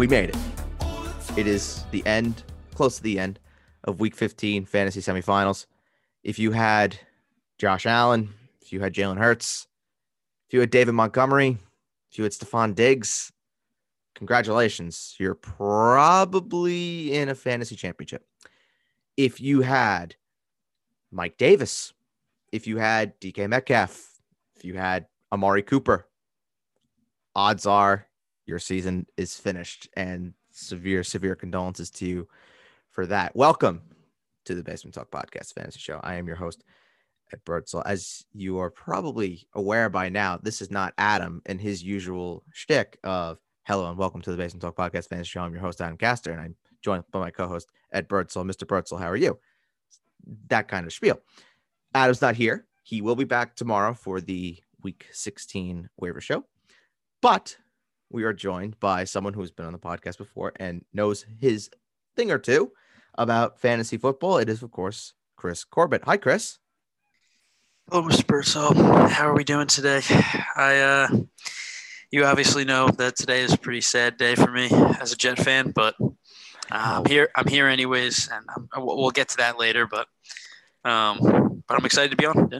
We made it. It is the end, close to the end of week 15 fantasy semifinals. If you had Josh Allen, if you had Jalen Hurts, if you had David Montgomery, if you had Stefon Diggs, congratulations. You're probably in a fantasy championship. If you had Mike Davis, if you had DK Metcalf, if you had Amari Cooper, odds are your season is finished and severe, severe condolences to you for that. Welcome to the Basement Talk Podcast Fantasy Show. I am your host, Ed Birdsall. As you are probably aware by now, this is not Adam and his usual shtick of hello and welcome to the Basement Talk Podcast Fantasy Show. I'm your host, Adam Castor, and I'm joined by my co-host, Ed Birdsall. Mr. Birdsall, how are you? That kind of spiel. Adam's not here. He will be back tomorrow for the week 16 waiver show. But we are joined by someone who's been on the podcast before and knows his thing or two about fantasy football. It is, of course, Chris Corbett. Hi, Chris. Hello, Mr. Birdsall. How are we doing today? I, uh, you obviously know that today is a pretty sad day for me as a Jet fan, but uh, I'm here. I'm here anyways, and I'm, we'll get to that later. But, um, but I'm excited to be on. Yeah.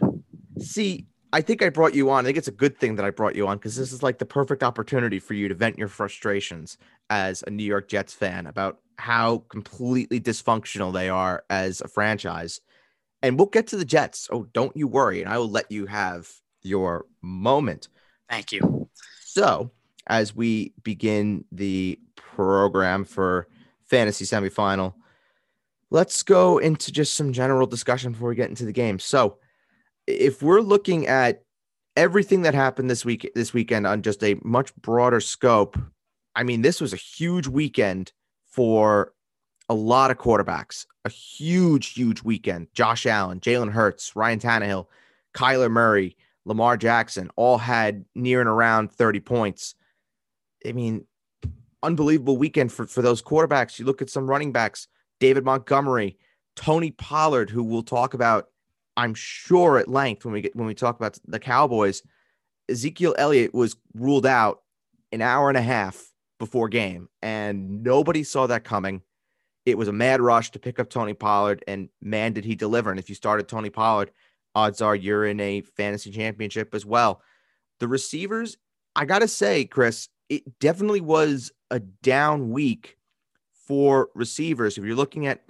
See, I think I brought you on. I think it's a good thing that I brought you on because this is like the perfect opportunity for you to vent your frustrations as a New York Jets fan about how completely dysfunctional they are as a franchise. And we'll get to the Jets. Oh, don't you worry. And I will let you have your moment. Thank you. So, as we begin the program for fantasy semifinal, let's go into just some general discussion before we get into the game. So, if we're looking at everything that happened this week this weekend on just a much broader scope, I mean, this was a huge weekend for a lot of quarterbacks. A huge, huge weekend. Josh Allen, Jalen Hurts, Ryan Tannehill, Kyler Murray, Lamar Jackson all had near and around 30 points. I mean, unbelievable weekend for, for those quarterbacks. You look at some running backs, David Montgomery, Tony Pollard, who we'll talk about I'm sure at length when we get when we talk about the Cowboys, Ezekiel Elliott was ruled out an hour and a half before game, and nobody saw that coming. It was a mad rush to pick up Tony Pollard, and man, did he deliver! And if you started Tony Pollard, odds are you're in a fantasy championship as well. The receivers, I gotta say, Chris, it definitely was a down week for receivers. If you're looking at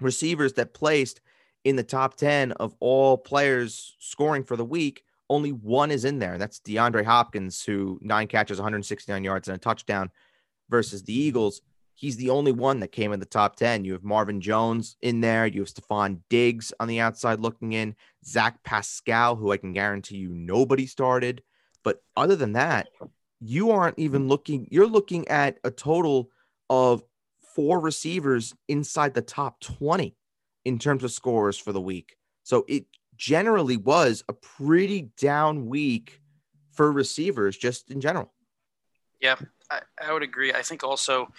receivers that placed in the top 10 of all players scoring for the week, only one is in there. That's DeAndre Hopkins, who nine catches, 169 yards, and a touchdown versus the Eagles. He's the only one that came in the top 10. You have Marvin Jones in there. You have Stefon Diggs on the outside looking in, Zach Pascal, who I can guarantee you nobody started. But other than that, you aren't even looking, you're looking at a total of four receivers inside the top 20 in terms of scores for the week. So it generally was a pretty down week for receivers just in general. Yeah, I, I would agree. I think also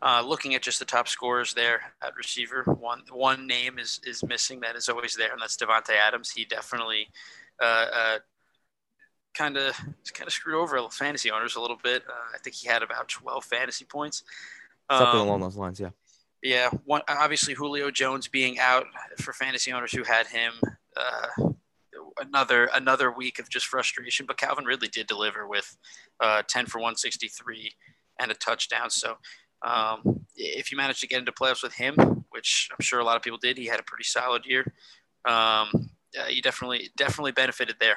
uh, looking at just the top scorers there at receiver, one one name is is missing that is always there, and that's Davante Adams. He definitely uh, uh, kind of kind of screwed over fantasy owners a little bit. Uh, I think he had about twelve fantasy points. Something um, along those lines, yeah. Yeah, one, obviously Julio Jones being out for fantasy owners who had him. Uh, another another week of just frustration, but Calvin Ridley did deliver with uh, 10 for 163 and a touchdown. So um, if you managed to get into playoffs with him, which I'm sure a lot of people did, he had a pretty solid year. Um, uh, you definitely definitely benefited there.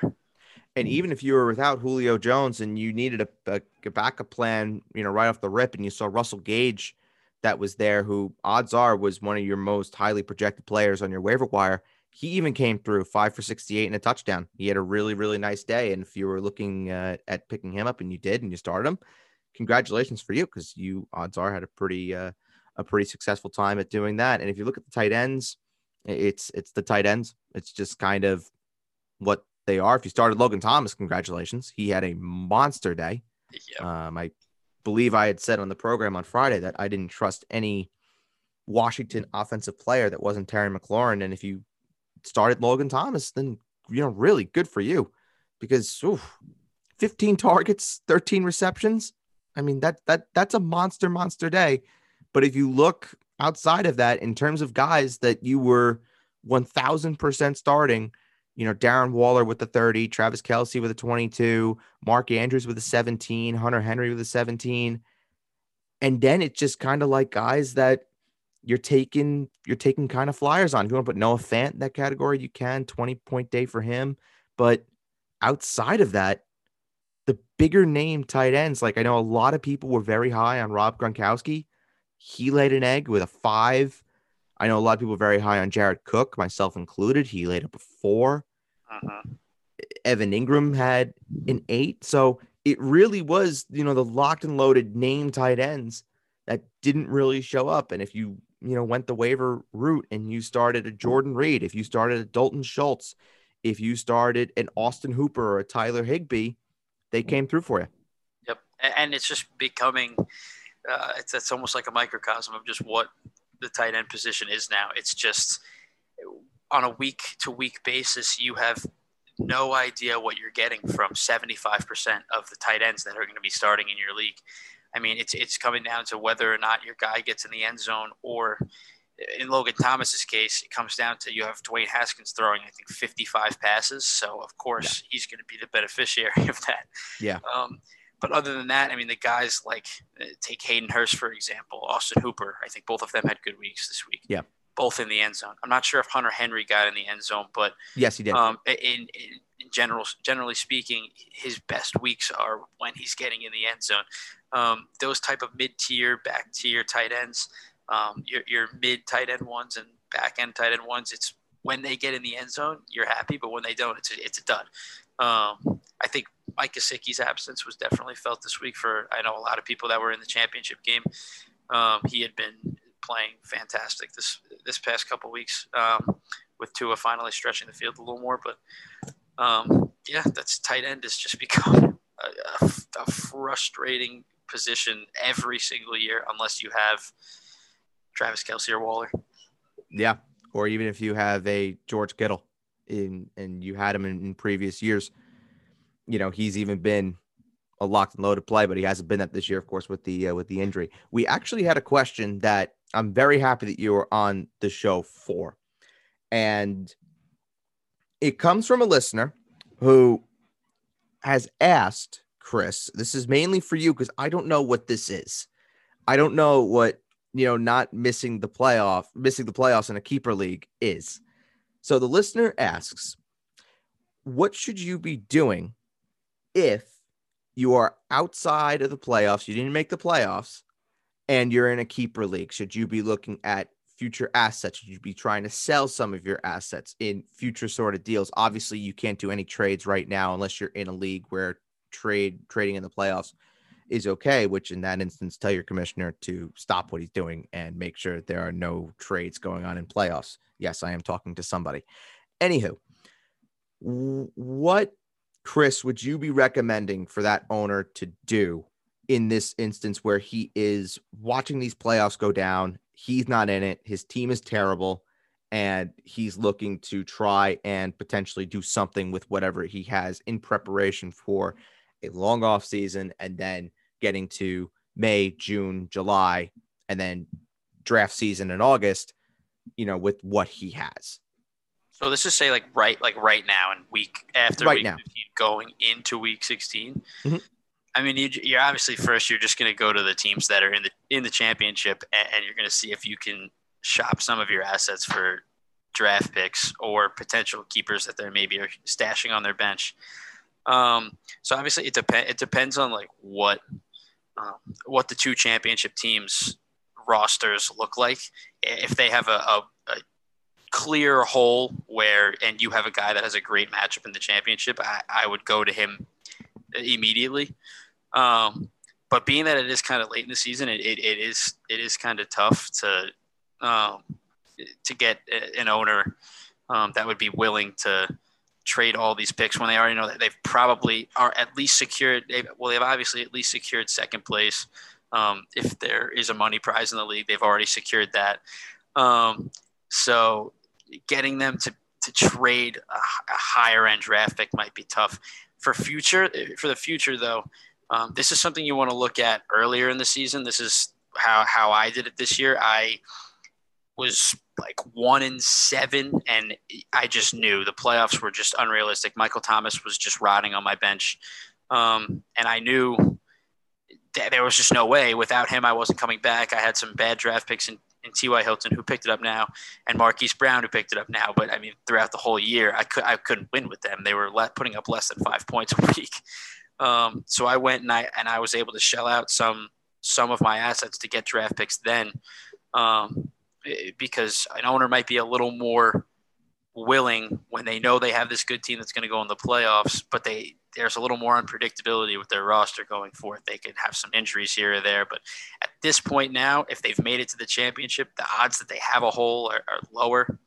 And even if you were without Julio Jones and you needed a, a, a backup plan, you know, right off the rip, and you saw Russell Gage that was there who odds are was one of your most highly projected players on your waiver wire. He even came through five for 68 and a touchdown. He had a really, really nice day. And if you were looking uh, at picking him up and you did and you started him, congratulations for you because you odds are had a pretty, uh, a pretty successful time at doing that. And if you look at the tight ends, it's, it's the tight ends. It's just kind of what they are. If you started Logan Thomas, congratulations. He had a monster day. Yeah. Um, I believe I had said on the program on Friday that I didn't trust any Washington offensive player that wasn't Terry McLaurin. And if you started Logan Thomas, then you know, really good for you because oof, 15 targets, 13 receptions. I mean, that that that's a monster, monster day. But if you look outside of that, in terms of guys that you were 1000% starting, you know, Darren Waller with the 30, Travis Kelce with a 22, Mark Andrews with a 17, Hunter Henry with a 17. And then it's just kind of like guys that you're taking you're taking kind of flyers on. If you want to put Noah Fant in that category, you can 20 point day for him. But outside of that, the bigger name tight ends, like I know a lot of people were very high on Rob Gronkowski. He laid an egg with a five. I know a lot of people very high on Jared Cook, myself included. He laid up a 4 uh-huh. Evan Engram had an eight. So it really was, you know, the locked and loaded name tight ends that didn't really show up. And if you, you know, went the waiver route and you started a Jordan Reed, if you started a Dalton Schultz, if you started an Austin Hooper or a Tyler Higbee, they came through for you. Yep. And it's just becoming, uh, it's, it's almost like a microcosm of just what the tight end position is now. It's just on a week to week basis, you have no idea what you're getting from 75% of the tight ends that are going to be starting in your league. I mean, it's it's coming down to whether or not your guy gets in the end zone, or in Logan Thomas's case, it comes down to you have Dwayne Haskins throwing, I think, 55 passes. So of course yeah. he's going to be the beneficiary of that. Yeah. Um, but other than that, I mean, the guys like uh, take Hayden Hurst for example, Austin Hooper. I think both of them had good weeks this week. Yeah both in the end zone. I'm not sure if Hunter Henry got in the end zone, but yes, he did. Um, in, in, in general, generally speaking, his best weeks are when he's getting in the end zone. Um, those type of mid-tier, back-tier tight ends, um, your, your mid tight end ones and back end tight end ones, it's when they get in the end zone, you're happy, but when they don't, it's a, it's a dud. Um, I think Mike Gesicki's absence was definitely felt this week for I know a lot of people that were in the championship game. Um, he had been playing fantastic this this past couple weeks um, with Tua finally stretching the field a little more. But um, yeah, that's tight end has just become a, a, a, frustrating position every single year unless you have Travis Kelce or Waller. Yeah, or even if you have a George Kittle in and you had him in, in previous years, you know he's even been a locked and loaded play, but he hasn't been that this year, of course, with the uh, with the injury. We actually had a question that I'm very happy that you were on the show for. And it comes from a listener who has asked Chris, this is mainly for you because I don't know what this is. I don't know what, you know, not missing the playoff, missing the playoffs in a keeper league is. So the listener asks, what should you be doing if you are outside of the playoffs? You didn't make the playoffs and you're in a keeper league, should you be looking at future assets? Should you be trying to sell some of your assets in future sort of deals? Obviously, you can't do any trades right now unless you're in a league where trade trading in the playoffs is okay, which in that instance, tell your commissioner to stop what he's doing and make sure there are no trades going on in playoffs. Yes, I am talking to somebody. Anywho, what, Chris, would you be recommending for that owner to do in this instance where he is watching these playoffs go down. He's not in it. His team is terrible. And he's looking to try and potentially do something with whatever he has in preparation for a long off season and then getting to May, June, July, and then draft season in August, you know, with what he has. So let's just say like right like right now and week after right week now. 15, going into week 16. Mm-hmm. I mean, you, are obviously first. You're just going to go to the teams that are in the in the championship, and, and you're going to see if you can shop some of your assets for draft picks or potential keepers that they're maybe are stashing on their bench. Um, so obviously, it depends. It depends on like what um, what the two championship teams rosters look like. If they have a, a, a clear hole where, and you have a guy that has a great matchup in the championship, I, I would go to him immediately. Um, but being that it is kind of late in the season, it, it, it is it is kind of tough to um, to get an owner um, that would be willing to trade all these picks when they already know that they've probably are at least secured. They've, well, they've obviously at least secured second place. Um, if there is a money prize in the league, they've already secured that. Um, so getting them to to trade a, a higher end draft pick might be tough for future for the future though, um, this is something you want to look at earlier in the season. This is how how I did it this year. I was like one in seven, and I just knew the playoffs were just unrealistic. Michael Thomas was just rotting on my bench, um, and I knew there was just no way without him. I wasn't coming back. I had some bad draft picks in, in T.Y. Hilton, who picked it up now, and Marquise Brown, who picked it up now. But I mean, throughout the whole year, I could I couldn't win with them. They were putting up less than five points a week. Um, so I went and I and I was able to shell out some some of my assets to get draft picks then, um, eh, because an owner might be a little more willing when they know they have this good team that's going to go in the playoffs, but they there's a little more unpredictability with their roster going forth. They could have some injuries here or there, but at this point now, if they've made it to the championship, the odds that they have a hole are, are lower.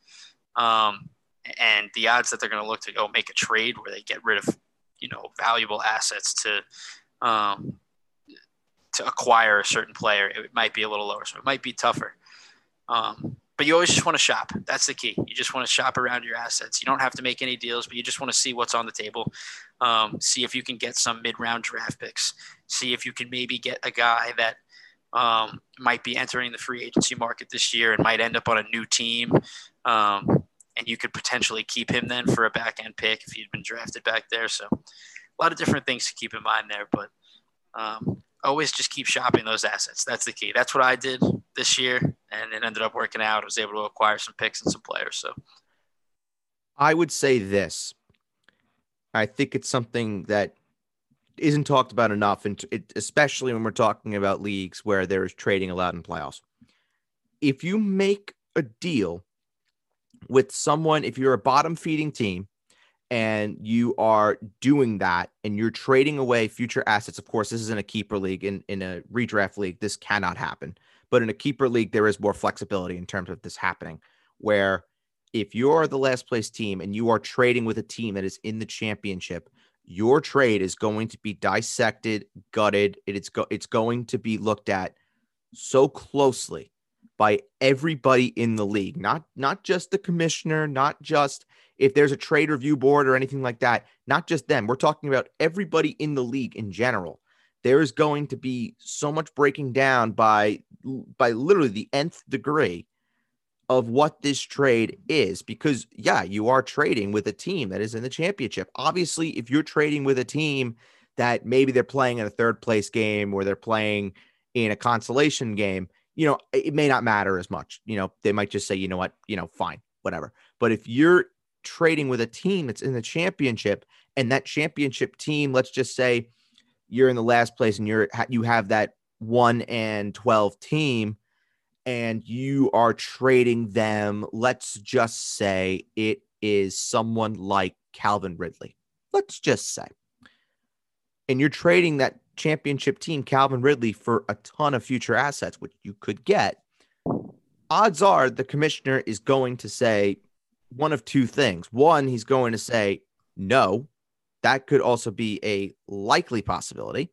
Um, and the odds that they're going to look to go make a trade where they get rid of you know valuable assets to um, to acquire a certain player, it might be a little lower. So it might be tougher. Um, but you always just want to shop. That's the key. You just want to shop around your assets. You don't have to make any deals, but you just want to see what's on the table. Um, see if you can get some mid-round draft picks. See if you can maybe get a guy that um, might be entering the free agency market this year and might end up on a new team. Um, and you could potentially keep him then for a back end pick if he'd been drafted back there. So a lot of different things to keep in mind there, but um, always just keep shopping those assets. That's the key. That's what I did this year, and it ended up working out. I was able to acquire some picks and some players. So I would say this. I think it's something that isn't talked about enough, and it, especially when we're talking about leagues where there is trading allowed in playoffs. If you make a deal with someone, if you're a bottom feeding team and you are doing that and you're trading away future assets, of course, this is in a keeper league. In, in a redraft league, this cannot happen. But in a keeper league, there is more flexibility in terms of this happening, where if you're the last place team and you are trading with a team that is in the championship, your trade is going to be dissected, gutted. It is go- it's going to be looked at so closely by everybody in the league, not not just the commissioner, not just if there's a trade review board or anything like that, not just them. We're talking about everybody in the league in general. There is going to be so much breaking down by by literally the nth degree of what this trade is because yeah, you are trading with a team that is in the championship. Obviously, if you're trading with a team that maybe they're playing in a third place game or they're playing in a consolation game, you know, it may not matter as much. You know, they might just say, you know what, you know, fine, whatever. But if you're trading with a team that's in the championship and that championship team, let's just say you're in the last place and you're you have that 1 and 12 team and you are trading them, let's just say it is someone like Calvin Ridley. Let's just say. And you're trading that championship team, Calvin Ridley, for a ton of future assets, which you could get, odds are the commissioner is going to say one of two things. One, he's going to say no. That could also be a likely possibility.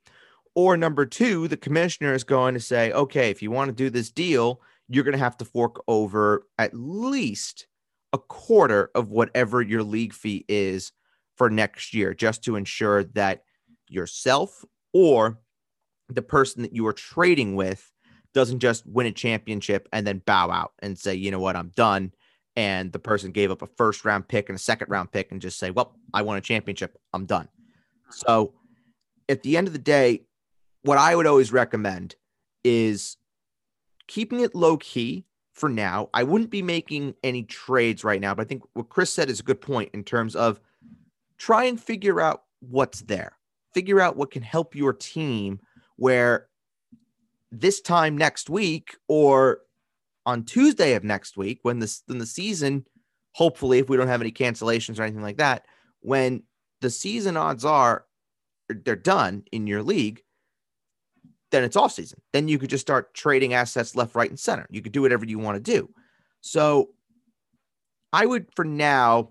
Or number two, the commissioner is going to say, okay, if you want to do this deal, you're going to have to fork over at least a quarter of whatever your league fee is for next year, just to ensure that yourself or the person that you are trading with doesn't just win a championship and then bow out and say, you know what, I'm done. And the person gave up a first round pick and a second round pick and just say, well, I won a championship. I'm done. So at the end of the day, what I would always recommend is keeping it low key for now. I wouldn't be making any trades right now, but I think what Chris said is a good point in terms of try and figure out what's there figure out what can help your team where this time next week or on Tuesday of next week when the when the season hopefully if we don't have any cancellations or anything like that when the season odds are er, they're done in your league then it's off season. Then you could just start trading assets left right and center. You could do whatever you want to do. So i would for now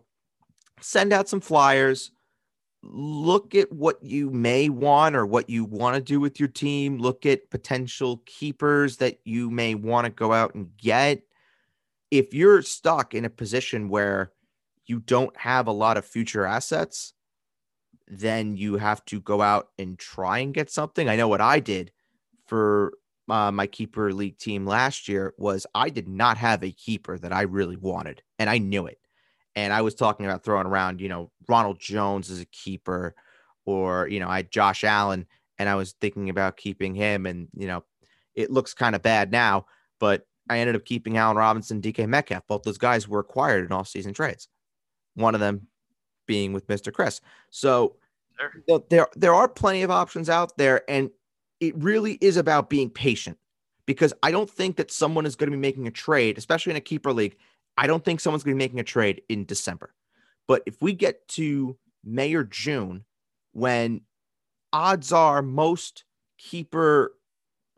send out some flyers look at what you may want or what you want to do with your team. Look at potential keepers that you may want to go out and get. If you're stuck in a position where you don't have a lot of future assets, then you have to go out and try and get something. I know what I did for uh, my keeper league team last year was I did not have a keeper that I really wanted, and I knew it. And I was talking about throwing around, you know, Ronald Jones as a keeper, or you know, I had Josh Allen, and I was thinking about keeping him, and you know, it looks kind of bad now, but I ended up keeping Allen Robinson, DK Metcalf. Both those guys were acquired in off-season trades. One of them being with Mr. Chris. So sure. there there are plenty of options out there, and it really is about being patient because I don't think that someone is going to be making a trade, especially in a keeper league. I don't think someone's going to be making a trade in December. But if we get to May or June, when odds are most keeper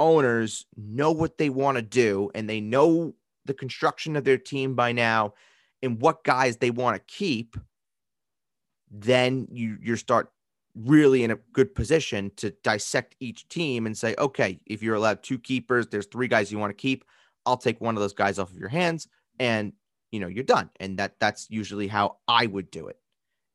owners know what they want to do and they know the construction of their team by now and what guys they want to keep, then you you start really in a good position to dissect each team and say, okay, if you're allowed two keepers, there's three guys you want to keep. I'll take one of those guys off of your hands and you know you're done. And that that's usually how I would do it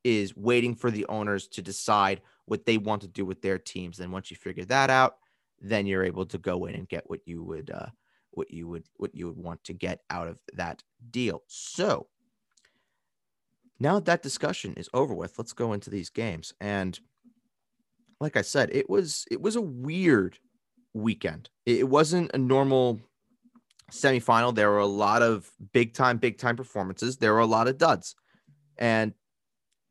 is waiting for the owners to decide what they want to do with their teams. Then once you figure that out, then you're able to go in and get what you would uh what you would what you would want to get out of that deal. So now that that discussion is over with, let's go into these games. And like I said, it was it was a weird weekend. It wasn't a normal semifinal. There were a lot of big time, big time performances. There were a lot of duds. And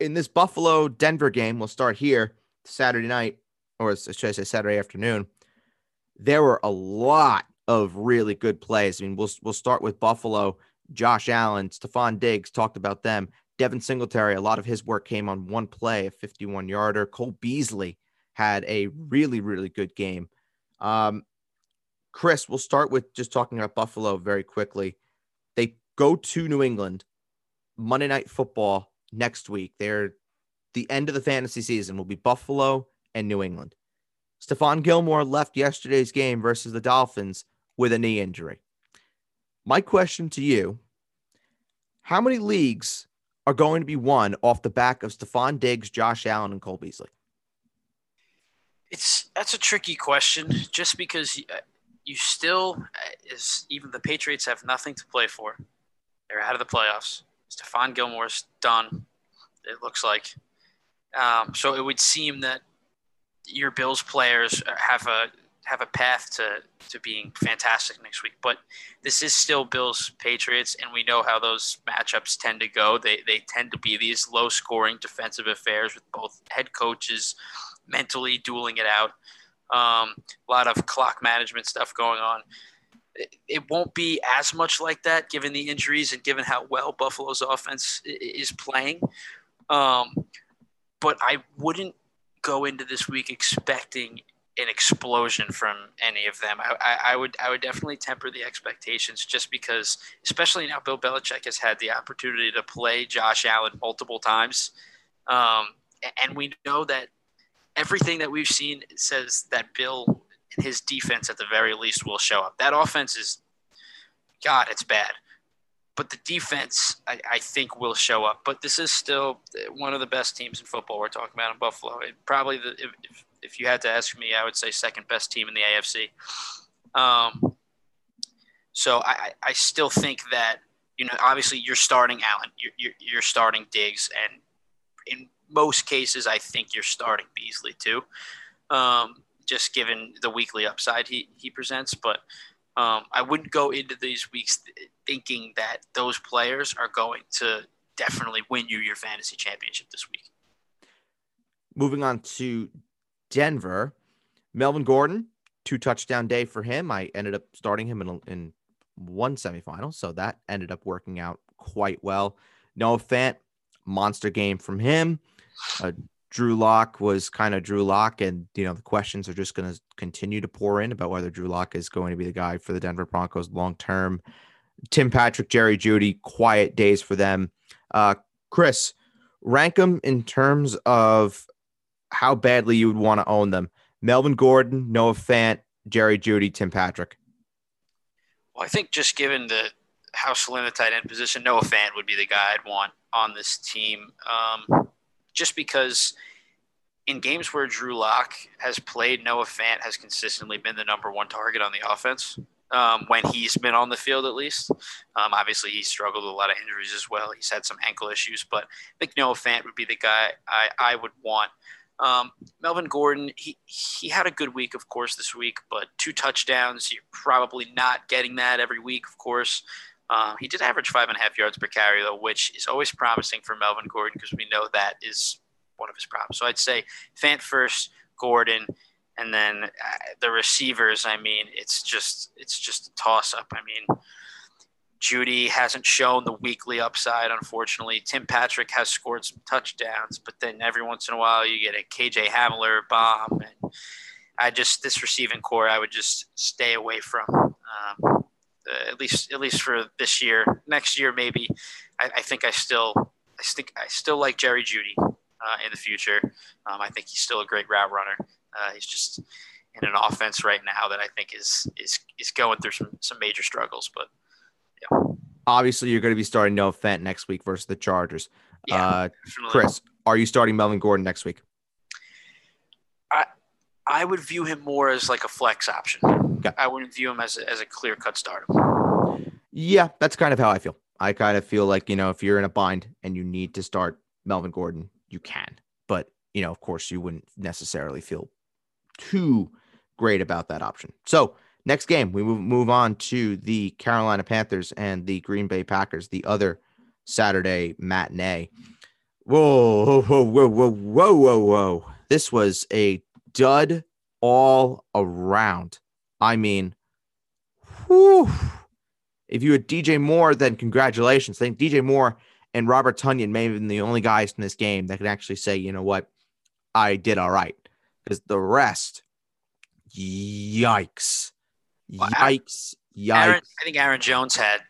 in this Buffalo Denver game, we'll start here Saturday night, or should I say Saturday afternoon. There were a lot of really good plays. I mean, we'll we'll start with Buffalo. Josh Allen, Stefon Diggs talked about them. Devin Singletary, a lot of his work came on one play, a 51 yarder. Cole Beasley had a really, really good game. Um, Chris, we'll start with just talking about Buffalo very quickly. They go to New England Monday Night Football next week. They're the end of the fantasy season will be Buffalo and New England. Stephon Gilmore left yesterday's game versus the Dolphins with a knee injury. My question to you How many leagues are going to be won off the back of Stefon Diggs, Josh Allen, and Cole Beasley? It's that's a tricky question, just because uh, you still uh, is even the Patriots have nothing to play for. They're out of the playoffs. Stephon Gilmore's done. It looks like. Um, so it would seem that your Bills players have a have a path to to being fantastic next week. But this is still Bills Patriots, and we know how those matchups tend to go. They they tend to be these low scoring defensive affairs with both head coaches mentally dueling it out. Um, a lot of clock management stuff going on. It, it won't be as much like that given the injuries and given how well Buffalo's offense is playing. Um, but I wouldn't go into this week expecting an explosion from any of them. I, I, I, would I would definitely temper the expectations just because, especially now, Bill Belichick has had the opportunity to play Josh Allen multiple times, um, and we know that everything that we've seen says that Bill his defense, at the very least, will show up. That offense is, God, it's bad. But the defense, I, I think, will show up. But this is still one of the best teams in football we're talking about in Buffalo. It, probably, the, if, if you had to ask me, I would say second best team in the AFC. Um, so I, I still think that, you know, obviously you're starting Allen, you're, you're, you're starting Diggs, and in most cases, I think you're starting Beasley too, um, just given the weekly upside he, he presents. But um, I wouldn't go into these weeks thinking that those players are going to definitely win you your fantasy championship this week. Moving on to Denver, Melvin Gordon, two touchdown day for him. I ended up starting him in, in one semifinal, so that ended up working out quite well. Noah Fant, monster game from him. Uh, Drew Lock was kind of Drew Lock, and you know the questions are just going to continue to pour in about whether Drew Lock is going to be the guy for the Denver Broncos long term. Tim Patrick, Jerry Jeudy, quiet days for them. Uh, Chris, rank them in terms of how badly you would want to own them. Melvin Gordon, Noah Fant, Jerry Jeudy, Tim Patrick. Well, I think just given the how slim the tight end position, Noah Fant would be the guy I'd want on this team. Um, just because in games where Drew Lock has played, Noah Fant has consistently been the number one target on the offense um, when he's been on the field, at least. Um, obviously, he struggled with a lot of injuries as well. He's had some ankle issues, but I think Noah Fant would be the guy I, I would want. Um, Melvin Gordon, he, he had a good week, of course, this week, but two touchdowns. You're probably not getting that every week, of course. Um, he did average five and a half yards per carry, though, which is always promising for Melvin Gordon because we know that is one of his problems. So I'd say Fant first, Gordon, and then uh, the receivers. I mean, it's just it's just a toss up. I mean, Jeudy hasn't shown the weekly upside, unfortunately. Tim Patrick has scored some touchdowns, but then every once in a while you get a KJ Hamler bomb, and I just this receiving corps I would just stay away from. Um, uh, at least at least for this year. Next year, maybe. I, I think I still I think I still like Jerry Jeudy uh, in the future. Um, I think he's still a great route runner. Uh, he's just in an offense right now that I think is is is going through some some major struggles. But yeah. Obviously, you're going to be starting Noah Fant next week versus the Chargers. Yeah, uh, Chris, are you starting Melvin Gordon next week? I I would view him more as like a flex option. Okay. I wouldn't view him as a, as a clear cut starter. Yeah, that's kind of how I feel. I kind of feel like you know if you're in a bind and you need to start Melvin Gordon, you can. But you know, of course, you wouldn't necessarily feel too great about that option. So next game, we move move on to the Carolina Panthers and the Green Bay Packers, the other Saturday matinee. Whoa, whoa, whoa, whoa, whoa, whoa, whoa! This was a dud all around. I mean, whew, if you had DJ Moore, then congratulations. I think DJ Moore and Robert Tonyan may have been the only guys in this game that could actually say, you know what, I did all right. Because the rest, yikes. Well, yikes. Yikes. Aaron, I think Aaron Jones had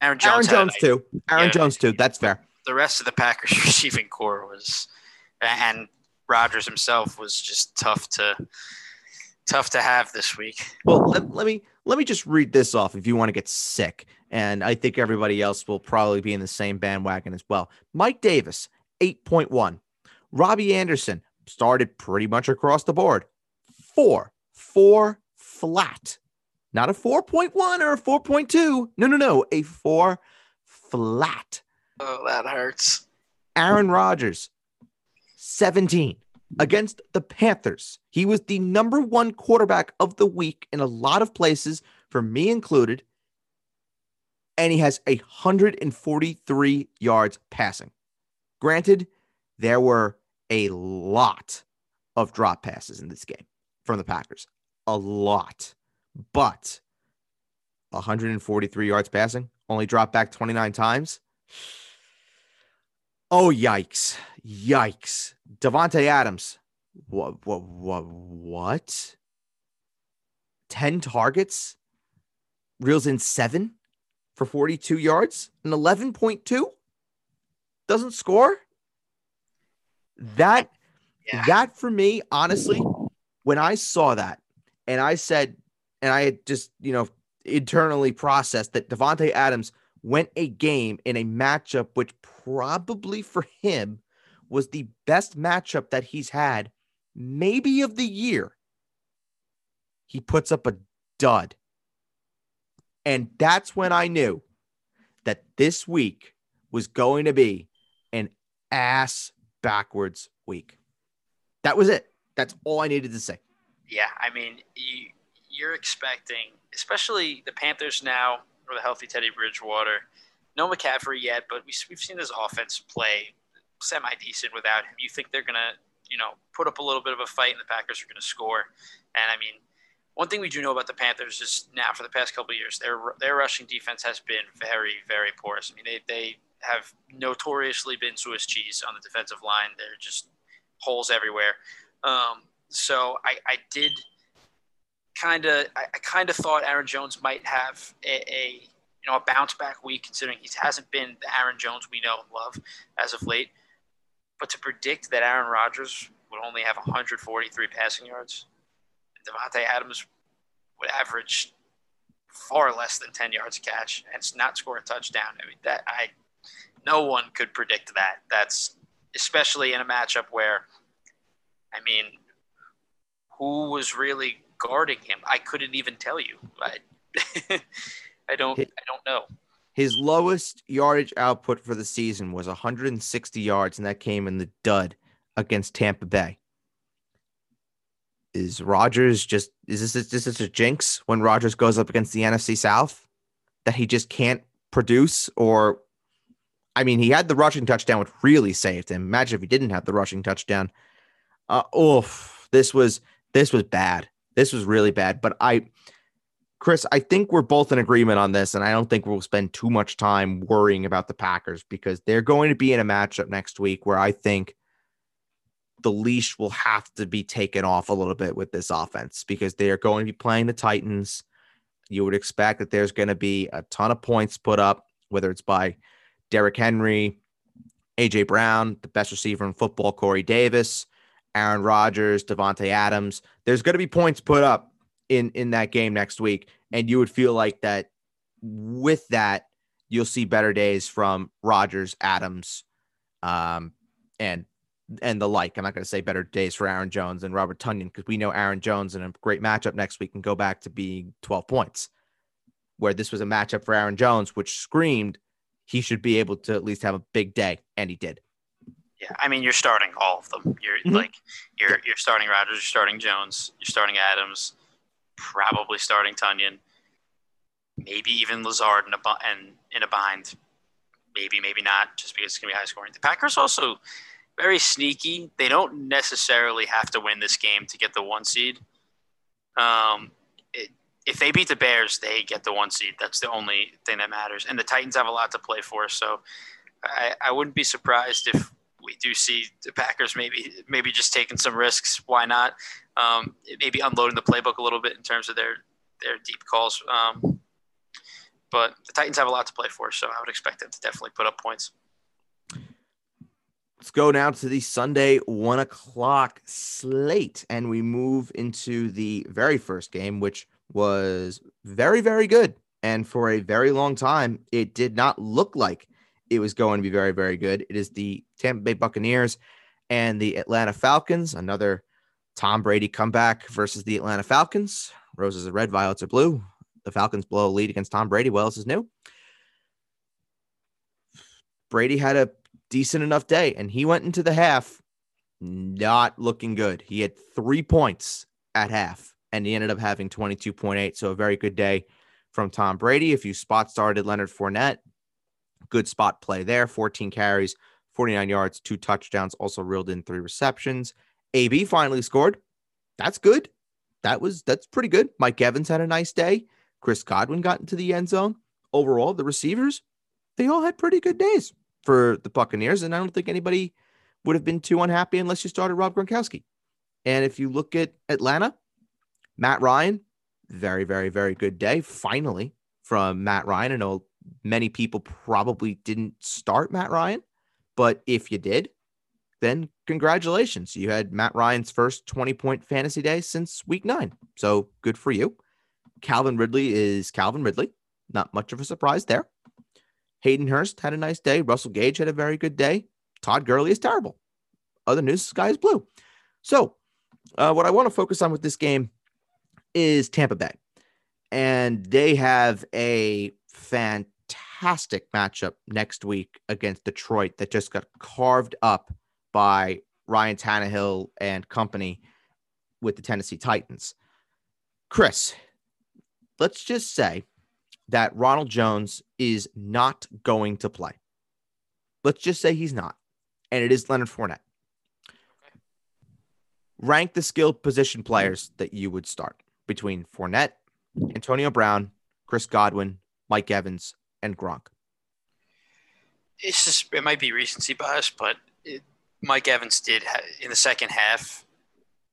Aaron Jones, Aaron Jones too. Aaron Jones too. That's fair. The rest of the Packers receiving corps was, and Rodgers himself was just tough to tough to have this week. Well, let, let, me let me just read this off if you want to get sick. And I think everybody else will probably be in the same bandwagon as well. Mike Davis, 8.1. Robbie Anderson started pretty much across the board. Four, four flat. Not a 4.1 or a 4.2. No, no, no. A four flat. Oh, that hurts. Aaron Rodgers, 17 against the Panthers. He was the number one quarterback of the week in a lot of places, for me included. And he has 143 yards passing. Granted, there were a lot of drop passes in this game from the Packers. A lot. But 143 yards passing, only dropped back 29 times. Oh, yikes. Yikes. Davante Adams. What, what, what, what? 10 targets, reels in seven for 42 yards, and 11.2 doesn't score. That, yeah. that for me, honestly, when I saw that and I said, and I had just, you know, internally processed that Davante Adams went a game in a matchup which probably for him was the best matchup that he's had, maybe of the year. He puts up a dud. And that's when I knew that this week was going to be an ass backwards week. That was it. That's all I needed to say. Yeah, I mean, you, you're expecting, especially the Panthers now, or the healthy Teddy Bridgewater. No McCaffrey yet, but we, we've seen his offense play semi decent without him. You think they're gonna, you know, put up a little bit of a fight, and the Packers are gonna score. And I mean, one thing we do know about the Panthers is now for the past couple years, their their rushing defense has been very very porous. I mean, they they have notoriously been Swiss cheese on the defensive line. They're just holes everywhere. Um, so I, I did kind of I, I kind of thought Aaron Jones might have a, a you know a bounce back week considering he hasn't been the Aaron Jones we know and love as of late. But to predict that Aaron Rodgers would only have 143 passing yards, and Davante Adams would average far less than 10 yards a catch and not score a touchdown. I mean that I no one could predict that. That's especially in a matchup where I mean, who was really guarding him? I couldn't even tell you. I, I don't. I don't know. His lowest yardage output for the season was 160 yards, and that came in the dud against Tampa Bay. Is Rodgers just is this is this a jinx when Rodgers goes up against the NFC South that he just can't produce? Or, I mean, he had the rushing touchdown, which really saved him. Imagine if he didn't have the rushing touchdown. Uh, oof, this was this was bad. This was really bad. But I, Chris, I think we're both in agreement on this, and I don't think we'll spend too much time worrying about the Packers because they're going to be in a matchup next week where I think the leash will have to be taken off a little bit with this offense because they are going to be playing the Titans. You would expect that there's going to be a ton of points put up, whether it's by Derrick Henry, AJ Brown, the best receiver in football, Corey Davis, Aaron Rodgers, Davante Adams. There's going to be points put up in in that game next week, and you would feel like that with that you'll see better days from Rodgers, Adams, um, and and the like. I'm not going to say better days for Aaron Jones and Robert Tonyan because we know Aaron Jones in a great matchup next week can go back to being 12 points. Where this was a matchup for Aaron Jones, which screamed he should be able to at least have a big day, and he did. Yeah, I mean, you're starting all of them. You're mm-hmm. like you're you're starting Rodgers, you're starting Jones, you're starting Adams, probably starting Tonyan, maybe even Lazard in a and in a bind, maybe maybe not, just because it's gonna be high scoring. The Packers also very sneaky. They don't necessarily have to win this game to get the one seed. Um, it, if they beat the Bears, they get the one seed. That's the only thing that matters. And the Titans have a lot to play for, so I, I wouldn't be surprised if we do see the Packers maybe maybe just taking some risks. Why not? Um, maybe unloading the playbook a little bit in terms of their their deep calls. Um, but the Titans have a lot to play for, so I would expect them to definitely put up points. Let's go now to the Sunday one o'clock slate, and we move into the very first game, which was very, very good. And for a very long time, it did not look like it was going to be very, very good. It is the Tampa Bay Buccaneers and the Atlanta Falcons. Another Tom Brady comeback versus the Atlanta Falcons. Roses are red, violets are blue. The Falcons blow a lead against Tom Brady. What else is new? Brady had a decent enough day. And he went into the half not looking good. He had three points at half and he ended up having 22.8. So a very good day from Tom Brady. If you spot started Leonard Fournette, good spot play there. 14 carries, 49 yards, two touchdowns, also reeled in three receptions. AB finally scored. That's good. That was that's pretty good. Mike Evans had a nice day. Chris Godwin got into the end zone. Overall, the receivers, they all had pretty good days for the Buccaneers, and I don't think anybody would have been too unhappy unless you started Rob Gronkowski. And if you look at Atlanta, Matt Ryan, very, very, very good day. Finally, from Matt Ryan. I know many people probably didn't start Matt Ryan, but if you did, then congratulations. You had Matt Ryan's first 20 point fantasy day since week nine. So good for you. Calvin Ridley is Calvin Ridley. Not much of a surprise there. Hayden Hurst had a nice day. Russell Gage had a very good day. Todd Gurley is terrible. Other news, sky is blue. So, uh, what I want to focus on with this game is Tampa Bay. And they have a fantastic matchup next week against Detroit that just got carved up by Ryan Tannehill and company with the Tennessee Titans. Chris, let's just say that Ronald Jones is not going to play. Let's just say he's not, and it is Leonard Fournette. Rank the skilled position players that you would start between Fournette, Antonio Brown, Chris Godwin, Mike Evans, and Gronk. It's just it might be recency bias, but it, Mike Evans did in the second half.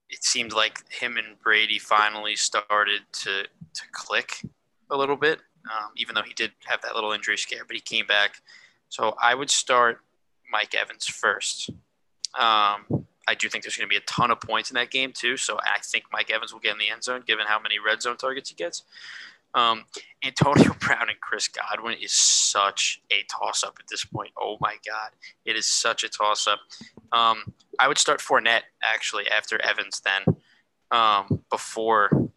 It seemed like him and Brady finally started to to click a little bit um, even though he did have that little injury scare, but he came back. So I would start Mike Evans first. Um, I do think there's going to be a ton of points in that game too. So I think Mike Evans will get in the end zone given how many red zone targets he gets. Um, Antonio Brown and Chris Godwin is such a toss up at this point. Oh my God. It is such a toss up. Um, I would start Fournette actually after Evans, then um, before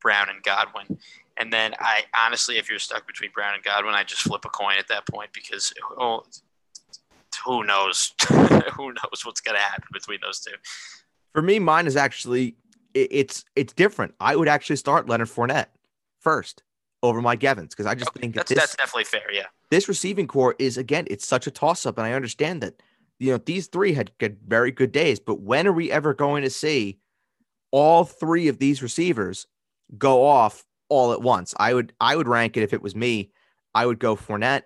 Brown and Godwin. And then I honestly, if you're stuck between Brown and Godwin, I just flip a coin at that point because oh, who knows? who knows what's going to happen between those two? For me, mine is actually it's it's different. I would actually start Leonard Fournette first over Mike Evans because I just okay, think that's this, that's definitely fair. Yeah, this receiving corps is again, it's such a toss up, and I understand that you know these three had good, very good days, but when are we ever going to see all three of these receivers go off all at once? I would I would rank it if it was me. I would go Fournette,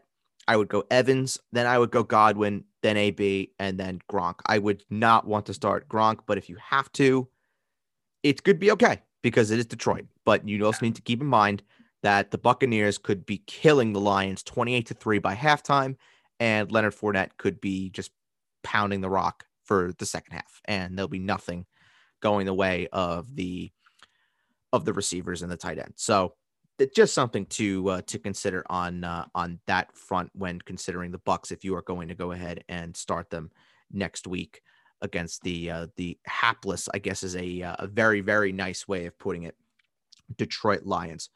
I would go Evans, then I would go Godwin, then AB, and then Gronk. I would not want to start Gronk, but if you have to, it could be okay because it is Detroit. But you also need to keep in mind that the Buccaneers could be killing the Lions 28 to 3 by halftime, and Leonard Fournette could be just pounding the rock for the second half, and there'll be nothing going the way of the of the receivers and the tight end. So just something to uh, to consider on uh, on that front when considering the Bucs if you are going to go ahead and start them next week against the uh, the hapless, I guess, is a uh, a very very nice way of putting it. Detroit Lions.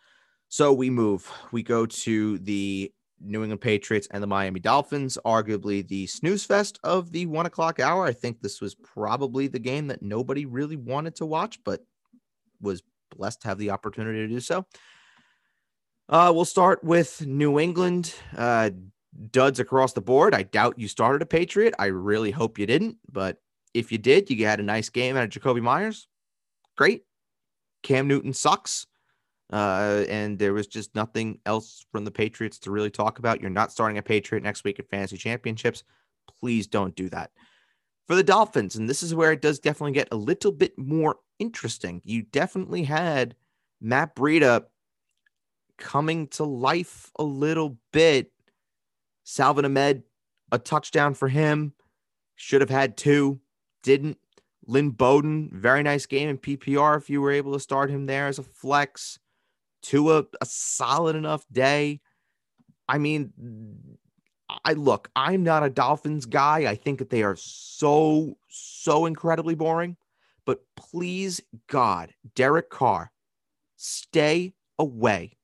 So we move. We go to the New England Patriots and the Miami Dolphins, arguably the snooze fest of the one o'clock hour. I think this was probably the game that nobody really wanted to watch, but was blessed to have the opportunity to do so. Uh, we'll start with New England. Uh, duds across the board. I doubt you started a Patriot. I really hope you didn't, but if you did, you had a nice game out of Jakobi Meyers. Great. Cam Newton sucks. Uh, and there was just nothing else from the Patriots to really talk about. You're not starting a Patriot next week at fantasy championships. Please don't do that. For the Dolphins, and this is where it does definitely get a little bit more interesting. You definitely had Matt Breida coming to life a little bit. Salvon Ahmed, a touchdown for him. Should have had two didn't. Lynn Bowden, very nice game in PPR if you were able to start him there as a flex. Tua, a solid enough day. I mean, I look, I'm not a Dolphins guy. I think that they are so, so incredibly boring. But please, God, Derek Carr, stay away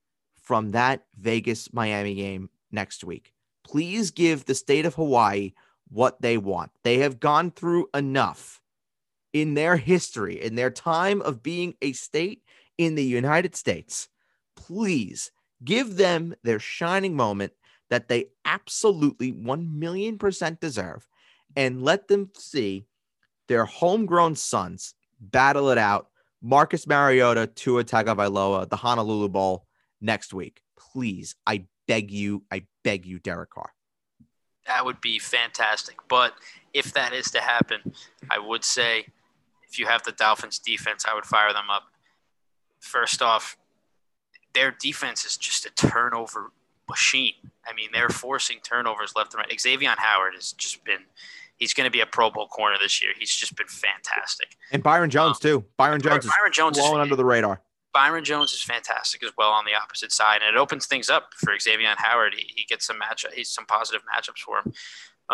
from that Vegas Miami game next week. Please give the state of Hawaii what they want. They have gone through enough in their history, in their time of being a state in the United States. Please give them their shining moment that they absolutely 1 million percent deserve and let them see their homegrown sons battle it out. Marcus Mariota, Tua Tagovailoa, the Honolulu Bowl next week. Please, I beg you, I beg you, Derek Carr that would be fantastic. But if that is to happen, I would say if you have the Dolphins defense, I would fire them up. First off, their defense is just a turnover machine. I mean, they're forcing turnovers left and right. Xavier Howard has just been he's going to be a Pro Bowl corner this year. He's just been fantastic. And Byron Jones um, too. Byron Jones Byron Jones is under the radar. Byron Jones is fantastic as well on the opposite side, and it opens things up for Xavier Howard. He, he gets some match, he's some positive matchups for him,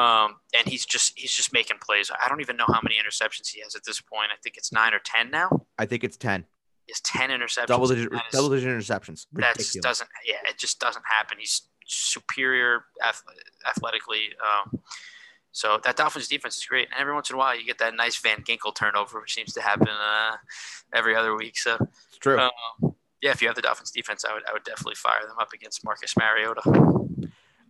um, and he's just he's just making plays. I don't even know how many interceptions he has at this point. I think it's nine or ten now. I think it's ten. It's ten interceptions. Double digit, double digit interceptions. That doesn't. Yeah, it just doesn't happen. He's superior athletically. Um, so that Dolphins defense is great, and every once in a while you get that nice Van Ginkel turnover, which seems to happen uh, every other week. So it's true. Um, yeah, if you have the Dolphins defense, I would I would definitely fire them up against Marcus Mariota.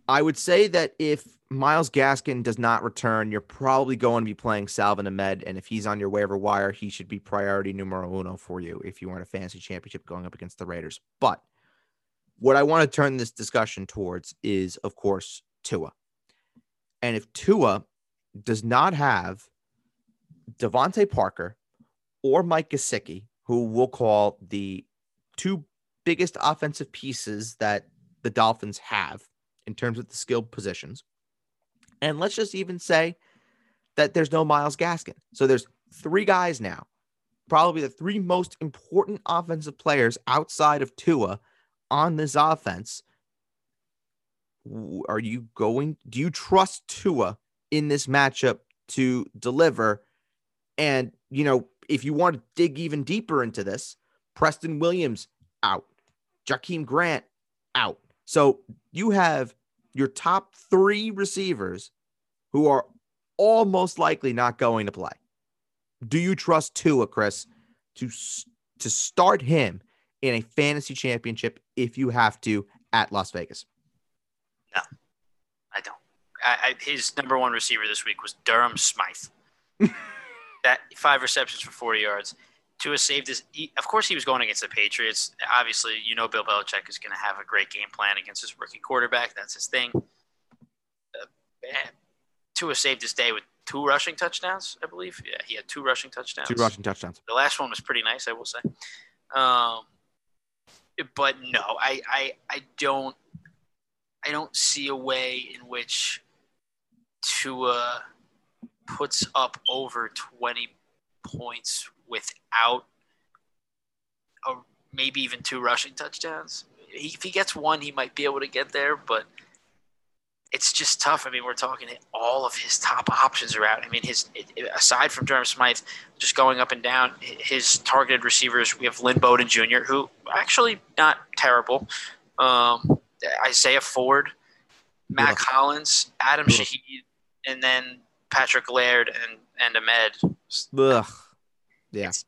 I would say that if Myles Gaskin does not return, you're probably going to be playing Salvon Ahmed, and if he's on your waiver wire, he should be priority numero uno for you if you want a fantasy championship going up against the Raiders. But what I want to turn this discussion towards is, of course, Tua. And if Tua does not have DeVante Parker or Mike Gesicki, who we'll call the two biggest offensive pieces that the Dolphins have in terms of the skilled positions. And let's just even say that there's no Myles Gaskin. So there's three guys now, probably the three most important offensive players outside of Tua on this offense, are you going? Do you trust Tua in this matchup to deliver? And, you know, if you want to dig even deeper into this, Preston Williams out, Jakeem Grant out. So you have your top three receivers who are almost likely not going to play. Do you trust Tua, Chris, to to start him in a fantasy championship if you have to at Las Vegas? No, I don't. I, I, his number one receiver this week was Durham Smythe. that five receptions for 40 yards. Tua saved his. He, of course, he was going against the Patriots. Obviously, you know Bill Belichick is going to have a great game plan against his rookie quarterback. That's his thing. Uh, Tua saved his day with two rushing touchdowns, I believe. Yeah, he had two rushing touchdowns. Two rushing touchdowns. The last one was pretty nice, I will say. Um, but no, I, I, I don't, I don't see a way in which Tua puts up over 20 points without a, maybe even two rushing touchdowns. He, if he gets one, he might be able to get there, but it's just tough. I mean, we're talking all of his top options are out. I mean, his aside from Durham Smythe, just going up and down, his targeted receivers. We have Lynn Bowden Jr., who actually not terrible. Um, Isaiah Ford, Mack yeah. Hollins, Adam yeah. Shaheen, and then Patrick Laird and and Ahmed. Ugh. Yeah. It's,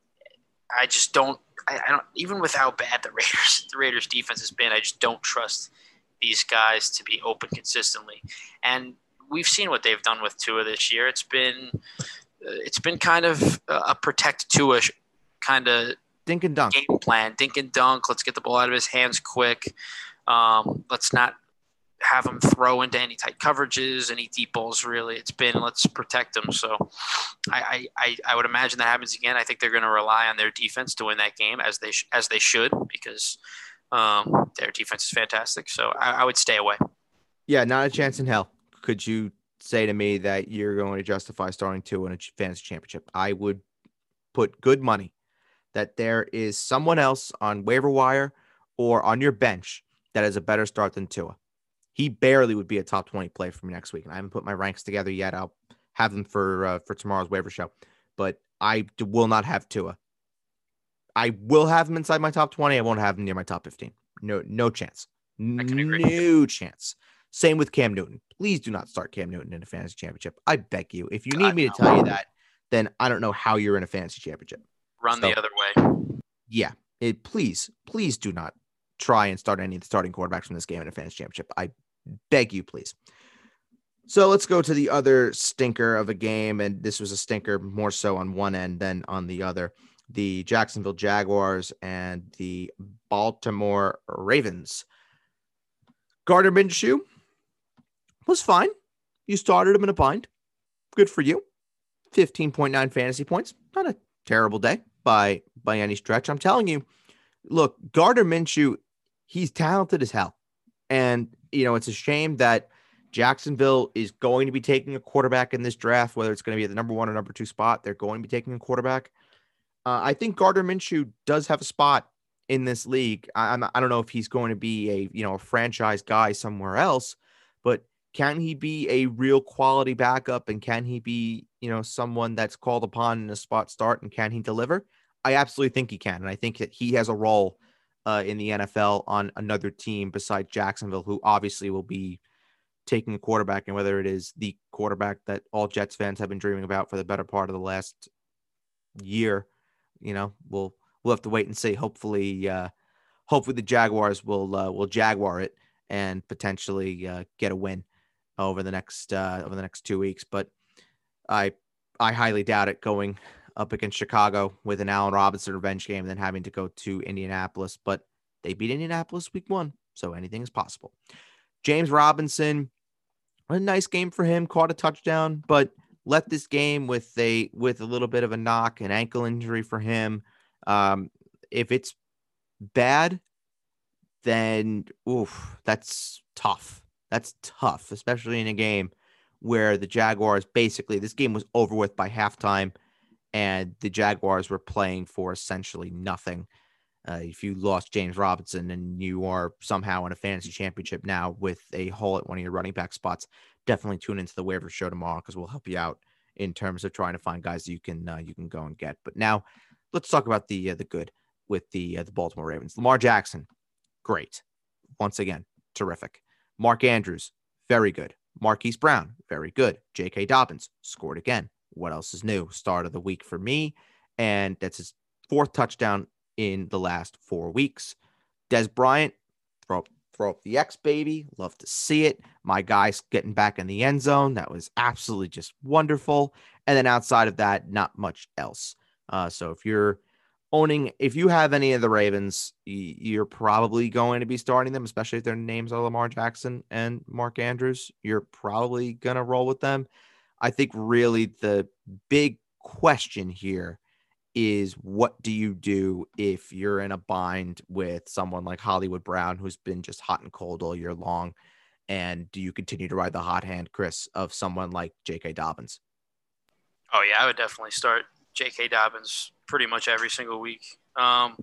I just don't. I, I, don't even with how bad the Raiders the Raiders defense has been. I just don't trust these guys to be open consistently. And we've seen what they've done with Tua this year. It's been uh, it's been kind of a protect Tua kind of dink and dunk game plan. Dink and dunk. Let's get the ball out of his hands quick. Um, let's not have him throw into any tight coverages, any deep balls. Really, it's been let's protect him. So, I I, I would imagine that happens again. I think they're going to rely on their defense to win that game as they sh- as they should because um, their defense is fantastic. So I, I would stay away. Yeah, not a chance in hell. Could you say to me that you're going to justify starting Tua in a fantasy championship? I would put good money that there is someone else on waiver wire or on your bench that has a better start than Tua he barely would be a top 20 play for me next week. And I haven't put my ranks together yet. I'll have them for uh, for tomorrow's waiver show. But I will not have Tua. I will have him inside my top 20. I won't have him near my top 15. No, no chance. No chance. Same with Cam Newton. Please do not start Cam Newton in a fantasy championship. I beg you. If you need me to tell you that, then I don't know how you're in a fantasy championship. Run so, the other way. Yeah. It, please, please do not try and start any of the starting quarterbacks from this game in a fantasy championship. I beg you, please. So let's go to the other stinker of a game. And this was a stinker more so on one end than on the other. The Jacksonville Jaguars and the Baltimore Ravens. Gardner Minshew was fine. You started him in a bind. Good for you. 15.9 fantasy points. Not a terrible day by by any stretch. I'm telling you, look, Gardner Minshew he's talented as hell. And, you know, it's a shame that Jacksonville is going to be taking a quarterback in this draft, whether it's going to be at the number one or number two spot. They're going to be taking a quarterback. Uh, I think Gardner Minshew does have a spot in this league. I, I'm, I don't know if he's going to be a you know a franchise guy somewhere else, but can he be a real quality backup and can he be you know someone that's called upon in a spot start and can he deliver? I absolutely think he can, and I think that he has a role uh, in the NFL on another team besides Jacksonville, who obviously will be taking a quarterback, and whether it is the quarterback that all Jets fans have been dreaming about for the better part of the last year, you know, we'll we'll have to wait and see. Hopefully, uh, hopefully the Jaguars will uh, will jaguar it and potentially uh, get a win over the next uh, over the next two weeks. But I I highly doubt it going up against Chicago with an Allen Robinson revenge game, then having to go to Indianapolis. But they beat Indianapolis week one, so anything is possible. James Robinson, a nice game for him, caught a touchdown, but left this game with a with a little bit of a knock, an ankle injury for him. Um, if it's bad, then oof, that's tough. That's tough, especially in a game where the Jaguars basically this game was over with by halftime and the Jaguars were playing for essentially nothing. Uh, if you lost James Robinson and you are somehow in a fantasy championship now with a hole at one of your running back spots, definitely tune into the waiver show tomorrow because we'll help you out in terms of trying to find guys you can uh, you can go and get. But now let's talk about the uh, the good with the uh, the Baltimore Ravens. Lamar Jackson, great, once again, terrific. Mark Andrews, very good. Marquise Brown, very good. J.K. Dobbins scored again. What else is new? Start of the week for me, and that's his fourth touchdown in the last four weeks. Dez Bryant, throw up, throw up the X baby. Love to see it. My guy's getting back in the end zone. That was absolutely just wonderful. And then outside of that, not much else. Uh, so if you're owning, if you have any of the Ravens, you're probably going to be starting them, especially if their names are Lamar Jackson and Mark Andrews. You're probably going to roll with them. I think really the big question here is what do you do if you're in a bind with someone like Hollywood Brown, who's been just hot and cold all year long? And do you continue to ride the hot hand, Chris, of someone like J.K. Dobbins? Oh, yeah, I would definitely start J.K. Dobbins pretty much every single week. Um,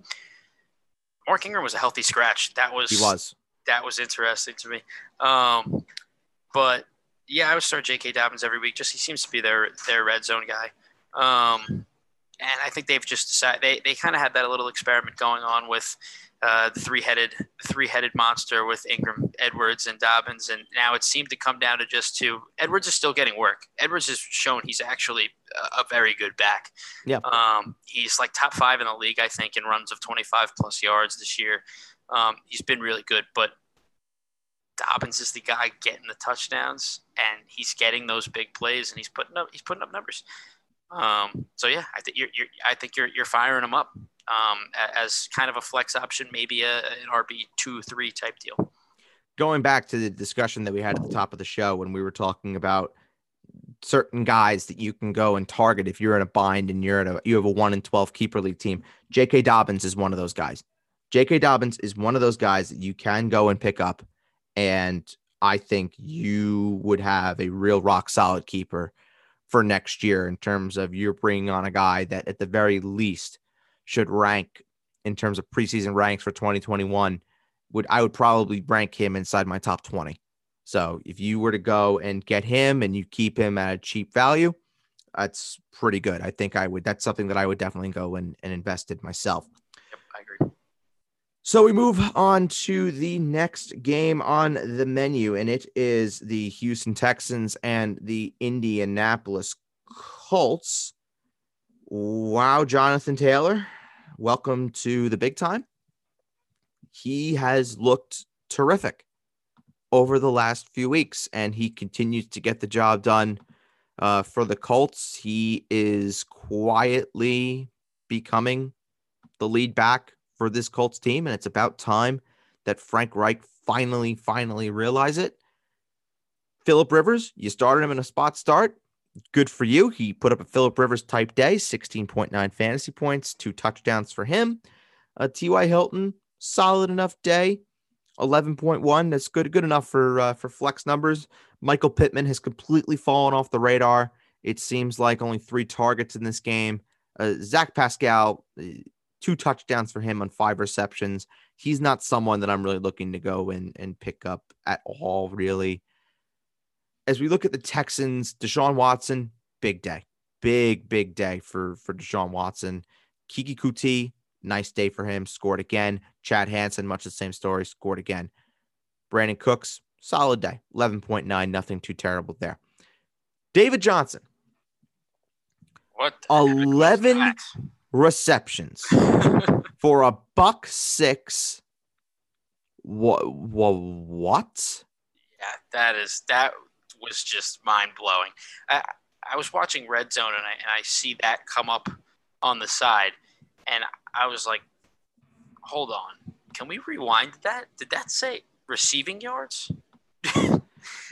Mark Ingram was a healthy scratch. That was he was that was interesting to me. Um, but yeah, I would start J.K. Dobbins every week. Just he seems to be their their red zone guy. Um, and I think they've just decided they, they kind of had that little experiment going on with uh, the three headed three headed monster with Ingram, Edwards, and Dobbins, and now it seemed to come down to just two. Edwards is still getting work. Edwards has shown he's actually a, very good back. Yeah, um, he's like top five in the league, I think, in runs of twenty five plus yards this year. Um, he's been really good, but Dobbins is the guy getting the touchdowns, and he's getting those big plays, and he's putting up he's putting up numbers. Um, so yeah, I think you're, you're, I think you're you're firing him up um, as kind of a flex option, maybe a, an RB two three type deal. Going back to the discussion that we had at the top of the show when we were talking about certain guys that you can go and target if you're in a bind and you're at a you have a one in twelve keeper league team. J.K. Dobbins is one of those guys. J.K. Dobbins is one of those guys that you can go and pick up, and I think you would have a real rock solid keeper for next year in terms of you're bringing on a guy that at the very least should rank in terms of preseason ranks for 2021 would I would probably rank him inside my top 20. So if you were to go and get him and you keep him at a cheap value, that's pretty good. I think I would that's something that I would definitely go and, and invest in myself. So we move on to the next game on the menu, and it is the Houston Texans and the Indianapolis Colts. Wow, Jonathan Taylor, welcome to the big time. He has looked terrific over the last few weeks, and he continues to get the job done uh, for the Colts. He is quietly becoming the lead back for this Colts team, and it's about time that Frank Reich finally, finally realize it. Philip Rivers, you started him in a spot start. Good for you. He put up a Philip Rivers type day, 16.9 fantasy points, two touchdowns for him. Uh, T.Y. Hilton, solid enough day, 11.1. That's good, good enough for uh, for flex numbers. Michael Pittman has completely fallen off the radar. It seems like only three targets in this game. Uh, Zach Pascal, two touchdowns for him on five receptions. He's not someone that I'm really looking to go and, and pick up at all, really. As we look at the Texans, Deshaun Watson, big day. Big, big day for, for Deshaun Watson. Keke Coutee, nice day for him. Scored again. Chad Hansen, much the same story, scored again. Brandin Cooks, solid day. 11.9, nothing too terrible there. David Johnson. What? 11 receptions for a buck six. What? What? What? Yeah, that is that was just mind blowing. I I was watching Red Zone and I and I see that come up on the side, and I was like, hold on, can we rewind that? Did that say receiving yards?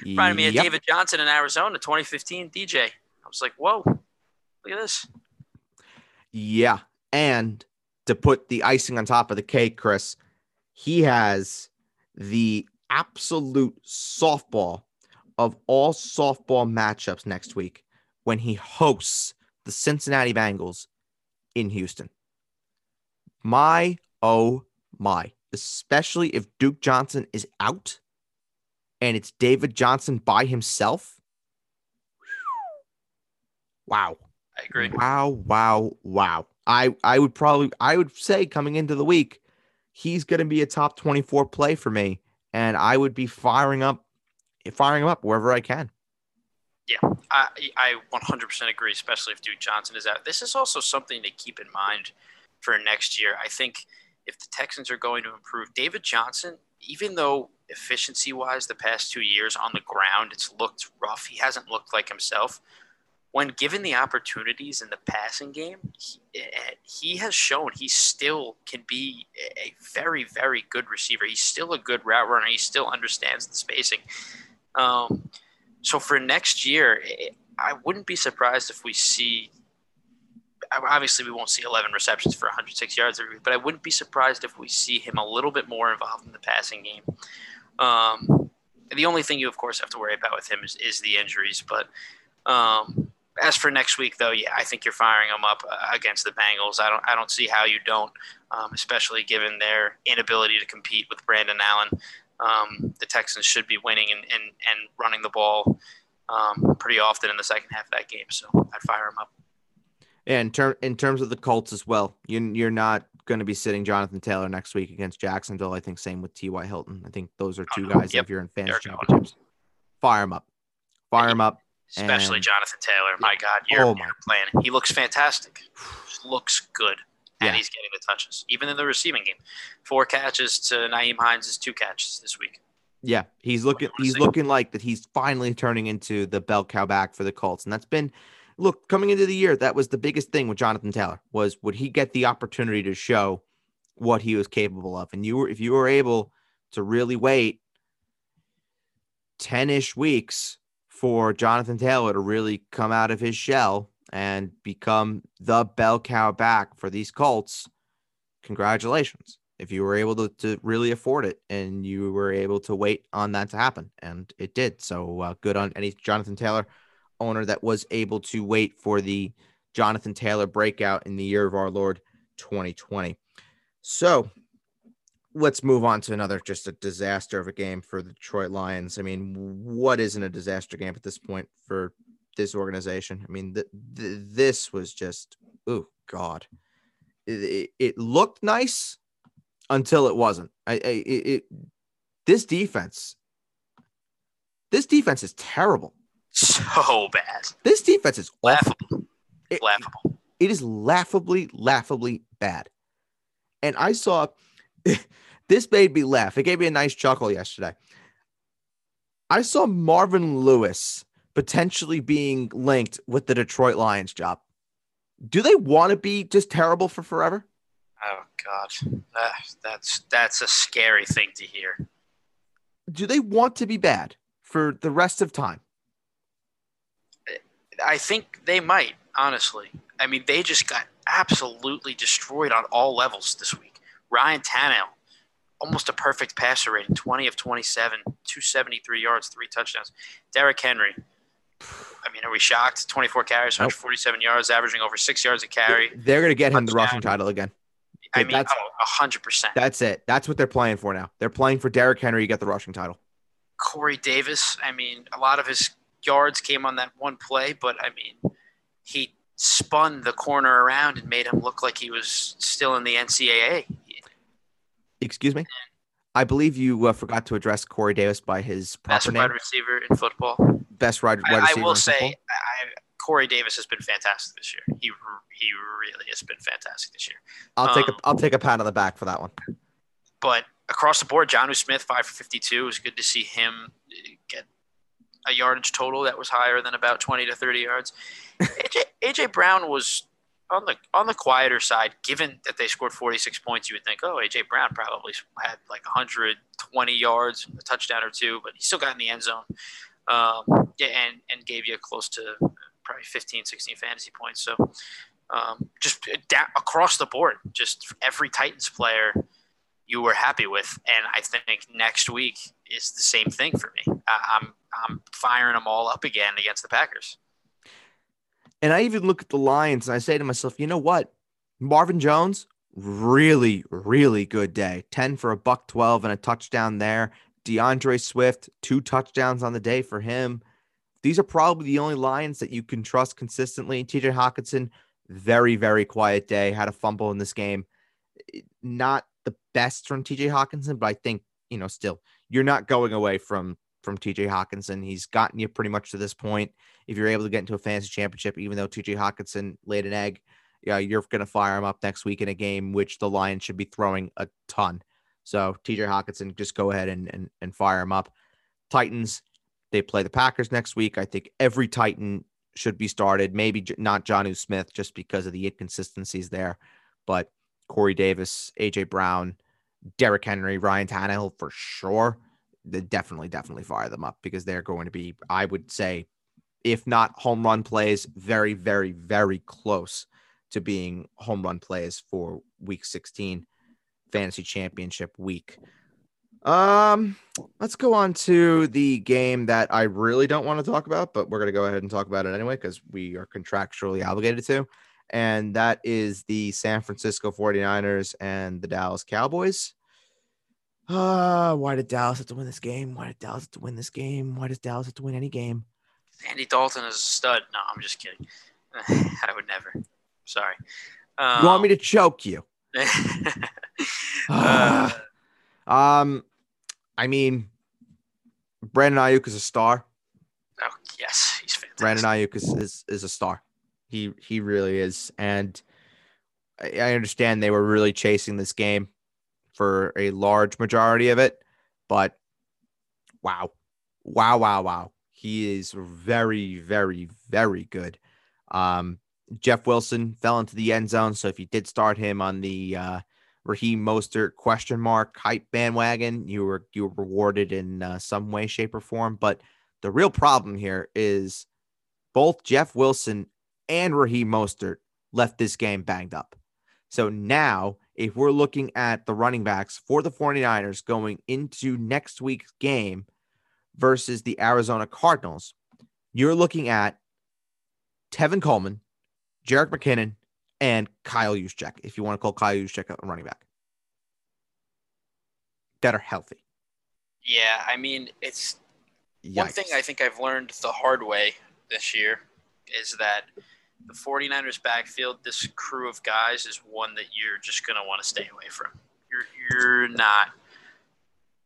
Reminded me of David Johnson in Arizona, 2015 DJ. I was like, whoa, look at this. Yeah. And to put the icing on top of the cake, Chris, he has the absolute softball of all softball matchups next week when he hosts the Cincinnati Bengals in Houston. My Oh my. Especially if Duke Johnson is out and it's David Johnson by himself. Wow. I agree. Wow, wow, wow. I I would probably I would say coming into the week, he's going to be a top 24 play for me and I would be firing up firing him up wherever I can. Yeah, I, I 100% agree, especially if Duke Johnson is out. This is also something to keep in mind for next year. I think if the Texans are going to improve, David Johnson, even though efficiency wise, the past two years on the ground, it's looked rough, he hasn't looked like himself. When given the opportunities in the passing game, he, eh, he has shown he still can be a very, very good receiver. He's still a good route runner. He still understands the spacing. Um, so for next year, I wouldn't be surprised if we see. Obviously, we won't see 11 receptions for 106 yards, every week, but I wouldn't be surprised if we see him a little bit more involved in the passing game. Um, the only thing you, of course, have to worry about with him is, is the injuries. But um, as for next week, though, yeah, I think you're firing them up uh, against the Bengals. I don't, I don't see how you don't, um, especially given their inability to compete with Brandon Allen um, the Texans should be winning and, and, and running the ball um, pretty often in the second half of that game. So I'd fire them up. Yeah, in, ter- in terms of the Colts as well, you, you're not going to be sitting Jonathan Taylor next week against Jacksonville. I think same with T.Y. Hilton. I think those are two guys yep. if you're in fantasy championships. Fire them up. Fire them up. Especially and, Jonathan Taylor. My God, you're, oh my. playing. He looks fantastic. looks good and he's getting the touches, even in the receiving game. Four catches to Nyheim Hines' is two catches this week. Yeah, he's looking he's looking like that he's finally turning into the bell cow back for the Colts. And that's been look, coming into the year, that was the biggest thing with Jonathan Taylor was would he get the opportunity to show what he was capable of. And you were if you were able to really wait 10-ish weeks for Jonathan Taylor to really come out of his shell and become the bell cow back for these Colts, congratulations. If you were able to, to really afford it and you were able to wait on that to happen, and it did. So uh, good on any Jonathan Taylor owner that was able to wait for the Jonathan Taylor breakout in the year of our Lord 2020. So let's move on to another just a disaster of a game for the Detroit Lions. I mean, what isn't a disaster game at this point for this organization. I mean, th- th- this was just, oh God, it, it, looked nice until it wasn't. I, I it, it, this defense, this defense is terrible. So bad. This defense is laughable. It, laughable. It is laughably, laughably bad. And I saw this made me laugh. It gave me a nice chuckle yesterday. I saw Marvin Lewis potentially being linked with the Detroit Lions job. Do they want to be just terrible for forever? Oh God, that, that's that's a scary thing to hear. Do they want to be bad for the rest of time? I think they might. Honestly, I mean, they just got absolutely destroyed on all levels this week. Ryan Tannehill, almost a perfect passer rating, 20 of 27, 273 yards, three touchdowns. Derrick Henry, I mean, are we shocked? 24 carries, 147 nope. yards, averaging over six yards a carry. They're going to get him the rushing title again. I mean, that's, oh, 100%. That's it. That's what they're playing for now. They're playing for Derrick Henry to get the rushing title. Corey Davis, I mean, a lot of his yards came on that one play, but I mean, he spun the corner around and made him look like he was still in the NCAA. Excuse me? I believe you uh, forgot to address Corey Davis by his proper best name. wide receiver in football. Best wide, wide receiver. I, I will say, I, Corey Davis has been fantastic this year. He he really has been fantastic this year. I'll um, take a um, I'll take a pat on the back for that one. But across the board, Jonnu Smith five for fifty two. It was good to see him get a yardage total that was higher than about twenty to thirty yards. AJ, AJ Brown was on the on the quieter side, given that they scored 46 points, you would think, oh, AJ Brown probably had like 120 yards, a touchdown or two, but he still got in the end zone, um, and and gave you close to probably 15, 16 fantasy points. So um, just across the board, just every Titans player you were happy with, and I think next week is the same thing for me. I'm I'm firing them all up again against the Packers. And I even look at the Lions and I say to myself, you know what? Marvin Jones, really, really good day. 10 for a buck 12 and a touchdown there. DeAndre Swift, two touchdowns on the day for him. These are probably the only Lions that you can trust consistently. TJ Hockenson, very, very quiet day. Had a fumble in this game. Not the best from TJ Hockenson, but I think, you know, still, you're not going away from from TJ Hockenson. He's gotten you pretty much to this point. If you're able to get into a fantasy championship, even though TJ Hockenson laid an egg, yeah, you're going to fire him up next week in a game which the Lions should be throwing a ton. So TJ Hockenson, just go ahead and, and, and fire him up. Titans, they play the Packers next week. I think every Titan should be started. Maybe not Jonnu Smith just because of the inconsistencies there, but Corey Davis, AJ Brown, Derrick Henry, Ryan Tannehill for sure. Definitely, definitely fire them up because they're going to be, I would say, if not home run plays, very, very, very close to being home run plays for week 16 fantasy championship week. Um, let's go on to the game that I really don't want to talk about, but we're going to go ahead and talk about it anyway because we are contractually obligated to. And that is the San Francisco 49ers and the Dallas Cowboys. Uh, why did Dallas have to win this game? Why did Dallas have to win this game? Why does Dallas have to win any game? Andy Dalton is a stud. No, I'm just kidding. I would never. Sorry. Um, you want me to choke you? uh, um, I mean, Brandon Aiyuk is a star. Oh yes, he's fantastic. Brandon Aiyuk is, is is a star. He he really is, and I, I understand they were really chasing this game for a large majority of it, but wow, wow, wow, wow, he is very, very, very good. Um, Jeff Wilson fell into the end zone. So if you did start him on the uh, Raheem Mostert question mark hype bandwagon, you were you were rewarded in uh, some way, shape, or form. But the real problem here is both Jeff Wilson and Raheem Mostert left this game banged up. So now, if we're looking at the running backs for the 49ers going into next week's game versus the Arizona Cardinals, you're looking at Tevin Coleman, Jerick McKinnon, and Kyle Juszczyk, if you want to call Kyle Juszczyk a running back, that are healthy. Yeah, I mean, it's Yikes. one thing I think I've learned the hard way this year is that the 49ers backfield, this crew of guys is one that you're just going to want to stay away from. You're you're not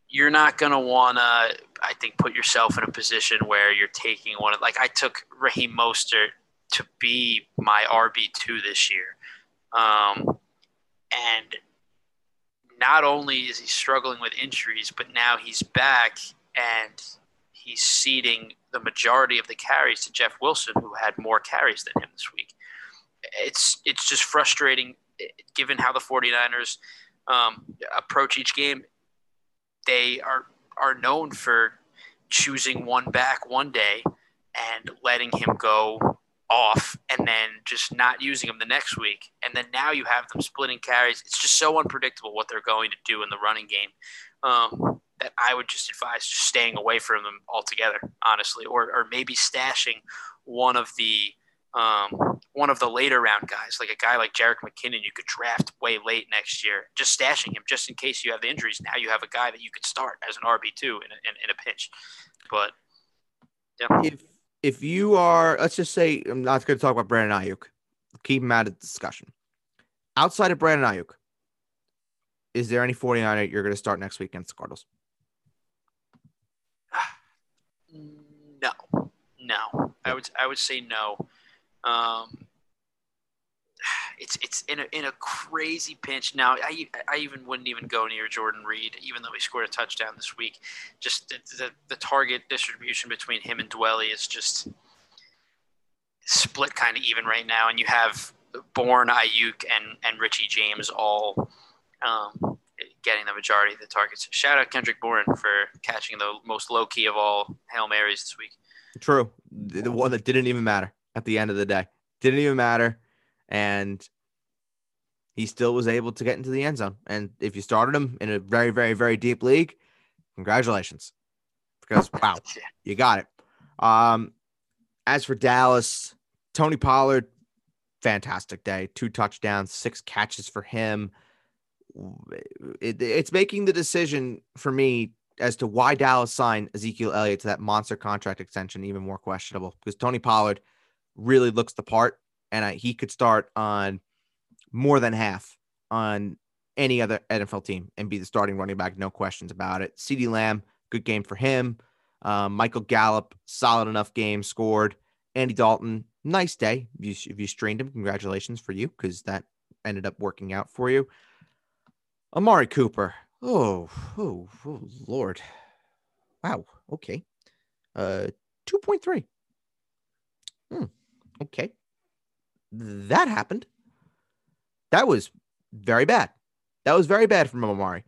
you're not going to want to I think put yourself in a position where you're taking one of like I took Raheem Mostert to be my RB2 this year. Um, and not only is he struggling with injuries, but now he's back and he's ceding the majority of the carries to Jeff Wilson, who had more carries than him this week. It's it's just frustrating given how the 49ers um, approach each game. They are are known for choosing one back one day and letting him go off and then just not using him the next week. And then now you have them splitting carries. It's just so unpredictable what they're going to do in the running game um, that I would just advise just staying away from them altogether, honestly, or, or maybe stashing one of the um, one of the later round guys, like a guy like Jerick McKinnon, you could draft way late next year. Just stashing him, just in case you have the injuries. Now you have a guy that you could start as an RB two in, in, in a pinch. But yeah. If if you are, let's just say, I'm not going to talk about Brandon Aiyuk, Keep him out of the discussion. Outside of Brandon Aiyuk, is there any 49er you're going to start next week against the Cardinals? No. I would I would say no. Um, it's it's in a in a crazy pinch now. I I even wouldn't even go near Jordan Reed, even though he scored a touchdown this week. Just the the, the target distribution between him and Dwelley is just split kind of even right now, and you have Bourne, Aiyuk, and and Richie James all um, getting the majority of the targets. Shout out Kendrick Bourne for catching the most low key of all hail marys this week. True, the one that didn't even matter at the end of the day. Didn't even matter and he still was able to get into the end zone. And if you started him in a very, very, very deep league, congratulations, because wow, you got it. Um, as for Dallas, Tony Pollard, fantastic day, two touchdowns, six catches for him. it, it's making the decision for me as to why Dallas signed Ezekiel Elliott to that monster contract extension even more questionable because Tony Pollard really looks the part and I, he could start on more than half on any other NFL team and be the starting running back, no questions about it. CeeDee Lamb, good game for him. Um, Michael Gallup, solid enough game, scored. Andy Dalton, nice day. If you, if you strained him, congratulations for you because that ended up working out for you. Amari Cooper, oh, oh, oh, Lord. Wow. Okay. Uh, 2.3. Hmm. Okay. That happened. That was very bad. That was very bad from Amari.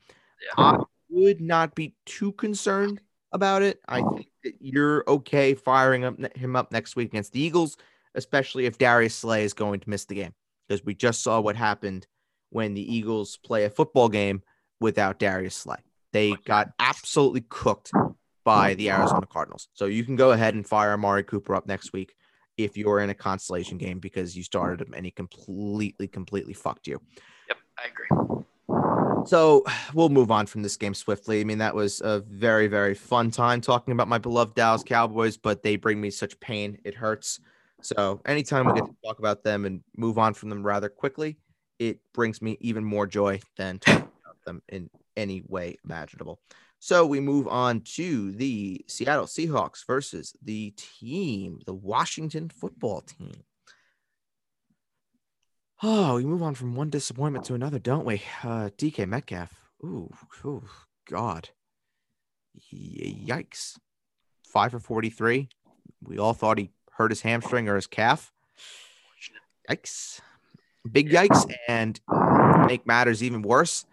Yeah. I would not be too concerned about it. I think that you're okay firing up, him up next week against the Eagles, especially if Darius Slay is going to miss the game, because we just saw what happened when the Eagles play a football game without Darius Slay. They got absolutely cooked by the Arizona Cardinals. So you can go ahead and fire Amari Cooper up next week if you're in a constellation game because you started him and he completely, completely fucked you. Yep, I agree. So we'll move on from this game swiftly. I mean, that was a very, very fun time talking about my beloved Dallas Cowboys, but they bring me such pain. It hurts. So anytime we get to talk about them and move on from them rather quickly, it brings me even more joy than talking them in any way imaginable. So we move on to the Seattle Seahawks versus the team, the Washington football team. Oh, we move on from one disappointment to another, don't we? Uh, DK Metcalf. Ooh, ooh, God. Yikes. Five for 43. We all thought he hurt his hamstring or his calf. Yikes. Big yikes. And make matters even worse,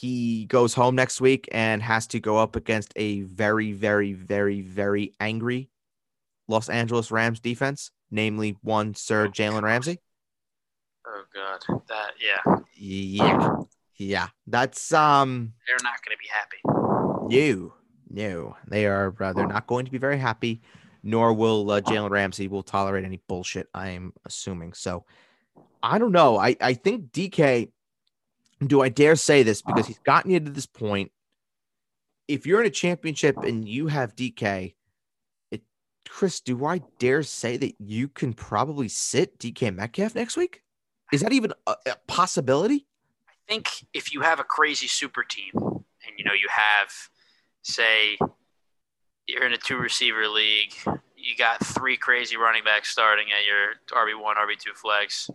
he goes home next week and has to go up against a very, very, very, very angry Los Angeles Rams defense, namely one Sir Jalen Ramsey. Oh god, that yeah. Yeah. Yeah. That's um they're not going to be happy. No. No. They are uh, they're not going to be very happy nor will uh, Jalen Ramsey will tolerate any bullshit, I'm assuming. So I don't know. I I think DK do I dare say this because he's gotten you to this point. If you're in a championship and you have DK, it, Chris, do I dare say that you can probably sit DK Metcalf next week? Is that even a, a possibility? I think if you have a crazy super team and you know you have, say, you're in a two receiver league, you got three crazy running backs starting at your RB one, RB two flex,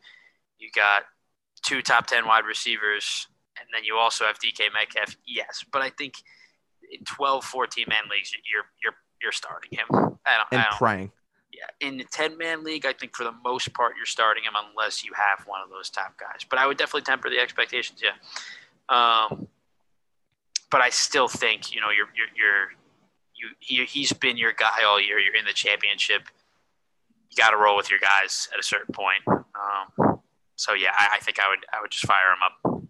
you got two top ten wide receivers, and then you also have DK Metcalf. Yes, but I think in 12, 14 man leagues, you're you're you're starting him. I don't, and I don't, praying yeah, in the 10 man league, I think for the most part you're starting him unless you have one of those top guys. But I would definitely temper the expectations, yeah. Um, but I still think, you know, you're, you're, you're you, he, he's been your guy all year. You're in the championship. You got to roll with your guys at a certain point. Um, so yeah, I, I think I would, I would just fire him up.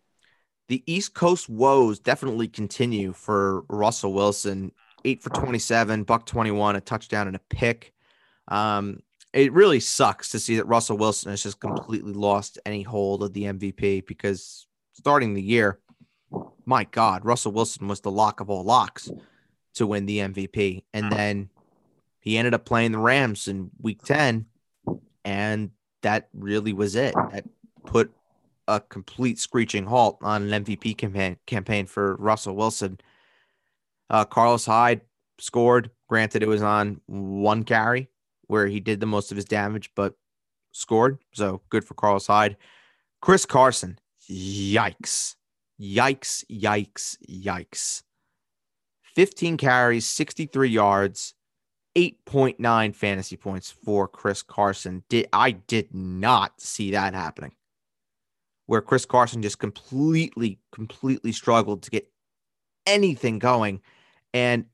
The East Coast woes definitely continue for Russell Wilson. Eight for 27, buck 21, a touchdown and a pick. Um, it really sucks to see that Russell Wilson has just completely lost any hold of the MVP because starting the year, my God, Russell Wilson was the lock of all locks to win the MVP. And then he ended up playing the Rams in week 10, and that really was it. That put a complete screeching halt on an MVP campaign, campaign for Russell Wilson. Uh, Carlos Hyde scored. Granted, it was on one carry, where he did the most of his damage, but scored. So good for Carlos Hyde. Chris Carson, yikes. Yikes, yikes, yikes. 15 carries, 63 yards, 8.9 fantasy points for Chris Carson. Did I did not see that happening. Where Chris Carson just completely, completely struggled to get anything going. And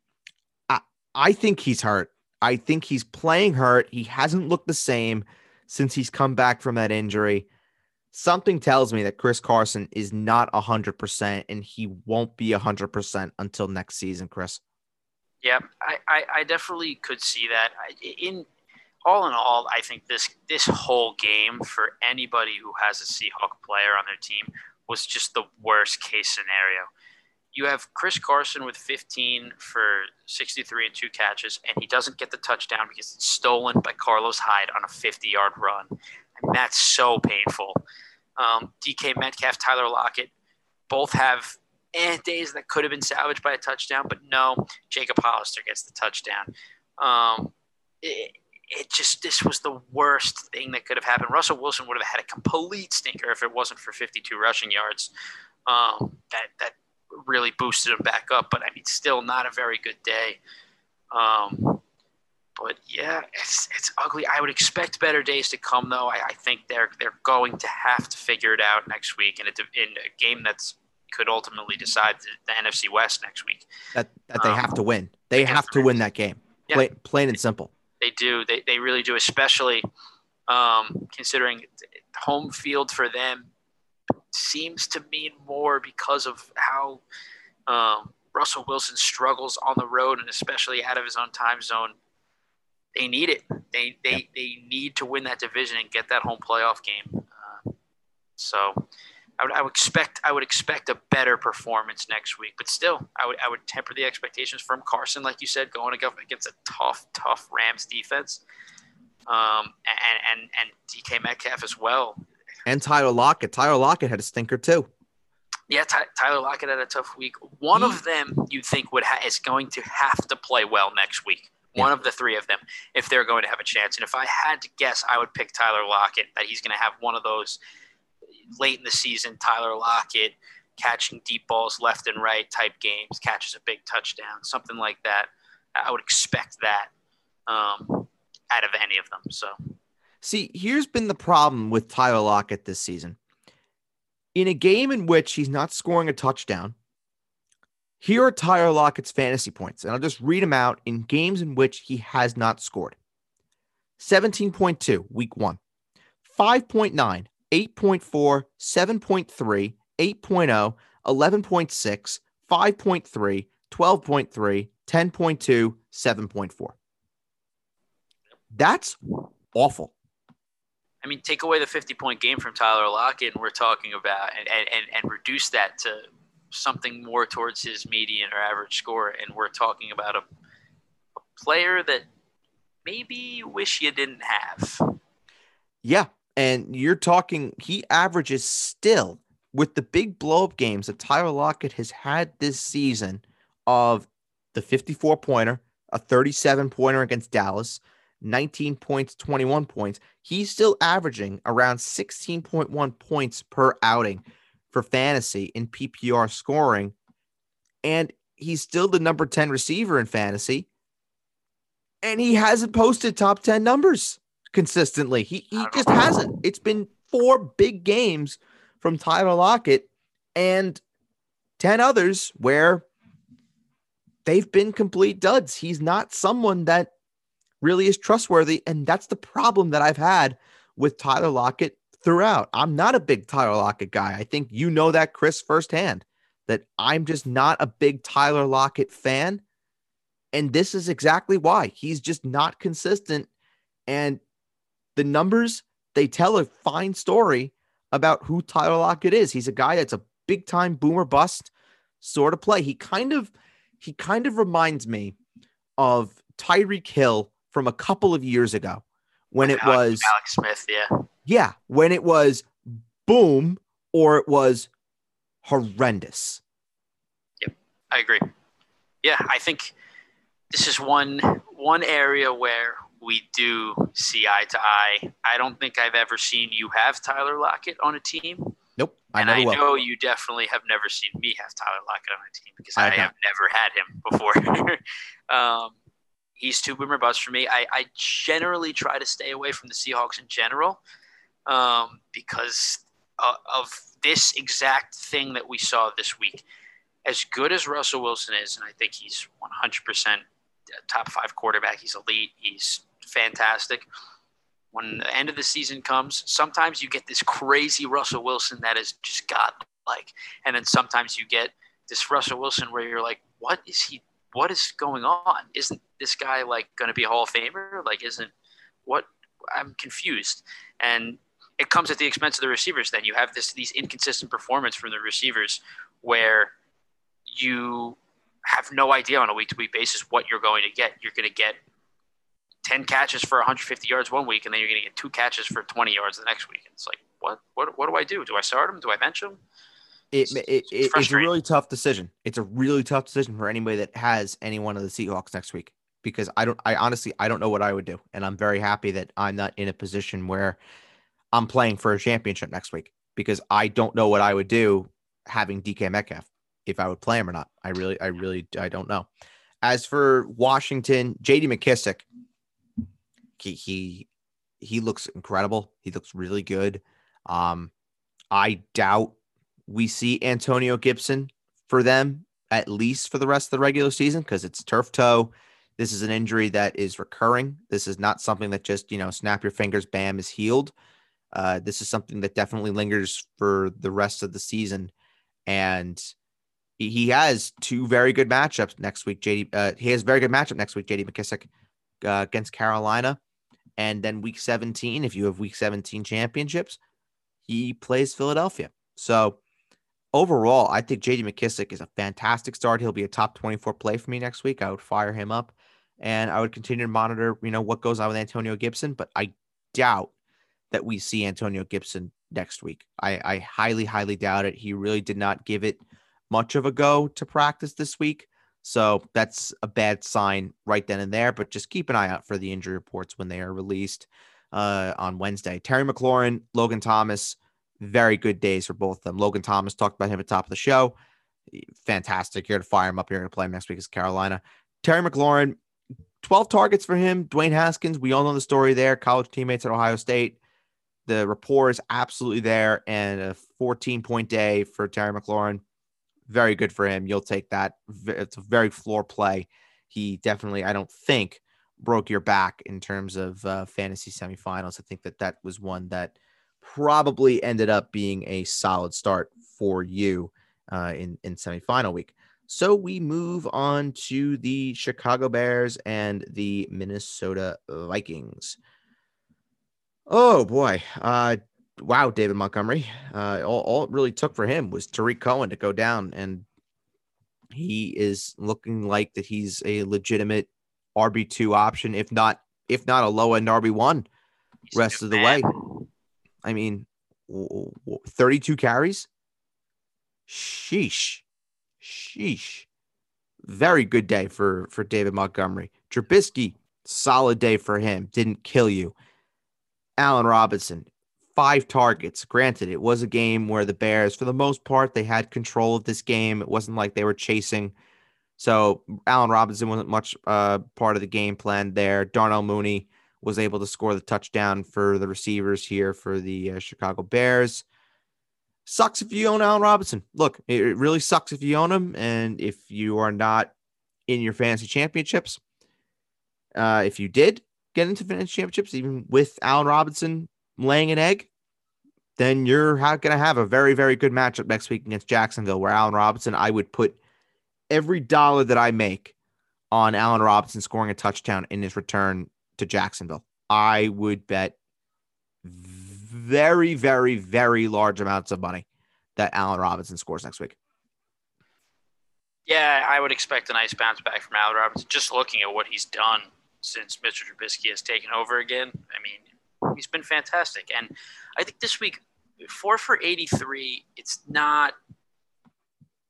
I, I think he's hurt. I think he's playing hurt. He hasn't looked the same since he's come back from that injury. Something tells me that Chris Carson is not 100% and he won't be 100% until next season, Chris. Yeah, I, I, I definitely could see that. I, In all in all, I think this this whole game for anybody who has a Seahawk player on their team was just the worst case scenario. You have Chris Carson with 15 for 63 and two catches, and he doesn't get the touchdown because it's stolen by Carlos Hyde on a 50 yard run. And that's so painful. Um, DK Metcalf, Tyler Lockett, both have eh, days that could have been salvaged by a touchdown, but no, Jacob Hollister gets the touchdown. Um, it, it just this was the worst thing that could have happened. Russell Wilson would have had a complete stinker if it wasn't for 52 rushing yards. Um, that that really boosted him back up, but I mean, still not a very good day. Um, but yeah, it's it's ugly. I would expect better days to come, though. I, I think they're they're going to have to figure it out next week in a, in a game that's could ultimately decide the, the NFC West next week. That that they um, have to win. They have to win that game. Yeah. Plain, plain and simple. They do. They, they really do, especially um, considering home field for them seems to mean more because of how um, Russell Wilson struggles on the road and especially out of his own time zone. They need it. They they, yep. they need to win that division and get that home playoff game. Uh, so I would, I would expect I would expect a better performance next week, but still, I would I would temper the expectations from Carson, like you said, going against a tough, tough Rams defense, um, and and and DK Metcalf as well, and Tyler Lockett. Tyler Lockett had a stinker too. Yeah, Ty- Tyler Lockett had a tough week. One of them you think would ha- is going to have to play well next week. One of the three of them, if they're going to have a chance. And if I had to guess, I would pick Tyler Lockett. That he's going to have one of those late in the season, Tyler Lockett catching deep balls left and right type games, catches a big touchdown, something like that. I would expect that um, out of any of them. So, see, here's been the problem with Tyler Lockett this season. In a game in which he's not scoring a touchdown, here are Tyler Lockett's fantasy points, and I'll just read them out in games in which he has not scored 17.2, week one, 5.9, 8.4, 7.3, 8.0, 11.6, 5.3, 12.3, 10.2, 7.4. That's awful. I mean, take away the 50 point game from Tyler Lockett, and we're talking about, and, and, and reduce that to something more towards his median or average score. And we're talking about a, a player that maybe you wish you didn't have. Yeah. And you're talking, he averages still with the big blow up games that Tyler Lockett has had this season of the 54 pointer, a 37 pointer against Dallas, 19 points, 21 points. He's still averaging around 16.1 points per outing for fantasy in PPR scoring. And he's still the number 10 receiver in fantasy. And he hasn't posted top 10 numbers consistently. He he just hasn't. It's been four big games from Tyler Lockett and 10 others where they've been complete duds. He's not someone that really is trustworthy. And that's the problem that I've had with Tyler Lockett throughout. I'm not a big Tyler Lockett guy. I think you know that, Chris, firsthand, that I'm just not a big Tyler Lockett fan. And this is exactly why he's just not consistent. And the numbers, they tell a fine story about who Tyler Lockett is. He's a guy that's a big time boomer bust sort of play. He kind of he kind of reminds me of Tyreek Hill from a couple of years ago when it was Alex Smith, yeah. Yeah, when it was boom or it was horrendous. Yep, I agree. Yeah, I think this is one one area where we do see eye to eye. I don't think I've ever seen you have Tyler Lockett on a team. Nope. I and I will. know you definitely have never seen me have Tyler Lockett on a team because I, I have never had him before. um, he's too boomer bust for me. I, I, generally try to stay away from the Seahawks in general um, because uh, of this exact thing that we saw this week. As good as Russell Wilson is, and I think he's 100% top five quarterback, he's elite, he's fantastic. When the end of the season comes, sometimes you get this crazy Russell Wilson that is just godlike, and then sometimes you get this Russell Wilson where you're like, what is he? What is going on? Isn't this guy like going to be a Hall of Famer? Like, isn't what? I'm confused. And it comes at the expense of the receivers. Then you have this these inconsistent performance from the receivers where you have no idea on a week to week basis what you're going to get. You're going to get 10 catches for 150 yards one week, and then you're going to get two catches for 20 yards the next week. It's like, what, what, what do I do? Do I start him? Do I bench him? It, it, it it's a really tough decision. It's a really tough decision for anybody that has any one of the Seahawks next week because I don't, I honestly, I don't know what I would do. And I'm very happy that I'm not in a position where I'm playing for a championship next week because I don't know what I would do having DK Metcalf if I would play him or not. I really, I really, I don't know. As for Washington, JD McKissic, he he he looks incredible. He looks really good. Um, I doubt we see Antonio Gibson for them at least for the rest of the regular season because it's turf toe. This is an injury that is recurring. This is not something that just you know snap your fingers, bam, is healed. Uh, this is something that definitely lingers for the rest of the season, and he has two very good matchups next week. JD, uh, he has very good matchup next week. JD McKissic uh, against Carolina, and then week 17, if you have week 17 championships, he plays Philadelphia. So overall, I think JD McKissic is a fantastic start. He'll be a top 24 play for me next week. I would fire him up and I would continue to monitor, you know, what goes on with Antonio Gibson, but I doubt that we see Antonio Gibson next week. I, I highly, highly doubt it. He really did not give it much of a go to practice this week. So that's a bad sign right then and there. But just keep an eye out for the injury reports when they are released uh, on Wednesday. Terry McLaurin, Logan Thomas, very good days for both of them. Logan Thomas talked about him at the top of the show. Fantastic. You're to fire him up. Going to play him next week as Carolina. Terry McLaurin, 12 targets for him. Dwayne Haskins, we all know the story there. College teammates at Ohio State. The rapport is absolutely there. And a 14 point day for Terry McLaurin very good for him. You'll take that. It's a very floor play. He definitely, I don't think, broke your back in terms of uh, fantasy semifinals. I think that that was one that probably ended up being a solid start for you uh, in in semifinal week. So we move on to the Chicago Bears and the Minnesota Vikings. Oh boy, uh, wow, David Montgomery. Uh, all, all it really took for him was Tarik Cohen to go down, and he is looking like that he's a legitimate RB two option, if not if not a low end RB one, rest of the way. I mean, thirty two carries. Sheesh, sheesh. Very good day for for David Montgomery. Trubisky, solid day for him. Didn't kill you. Allen Robinson, five targets. Granted, it was a game where the Bears, for the most part, they had control of this game. It wasn't like they were chasing. So Allen Robinson wasn't much uh, part of the game plan there. Darnell Mooney was able to score the touchdown for the receivers here for the uh, Chicago Bears. Sucks if you own Allen Robinson. Look, it really sucks if you own him, and if you are not in your fantasy championships. Uh, if you did get into fantasy championships, even with Allen Robinson laying an egg, then you're going to have a very, very good matchup next week against Jacksonville, where Allen Robinson, I would put every dollar that I make on Allen Robinson scoring a touchdown in his return to Jacksonville. I would bet very, very, very large amounts of money that Allen Robinson scores next week. Yeah, I would expect a nice bounce back from Allen Robinson. Just looking at what he's done since Mr. Trubisky has taken over again, I mean, He's been fantastic, and I think this week four for eighty three. It's not.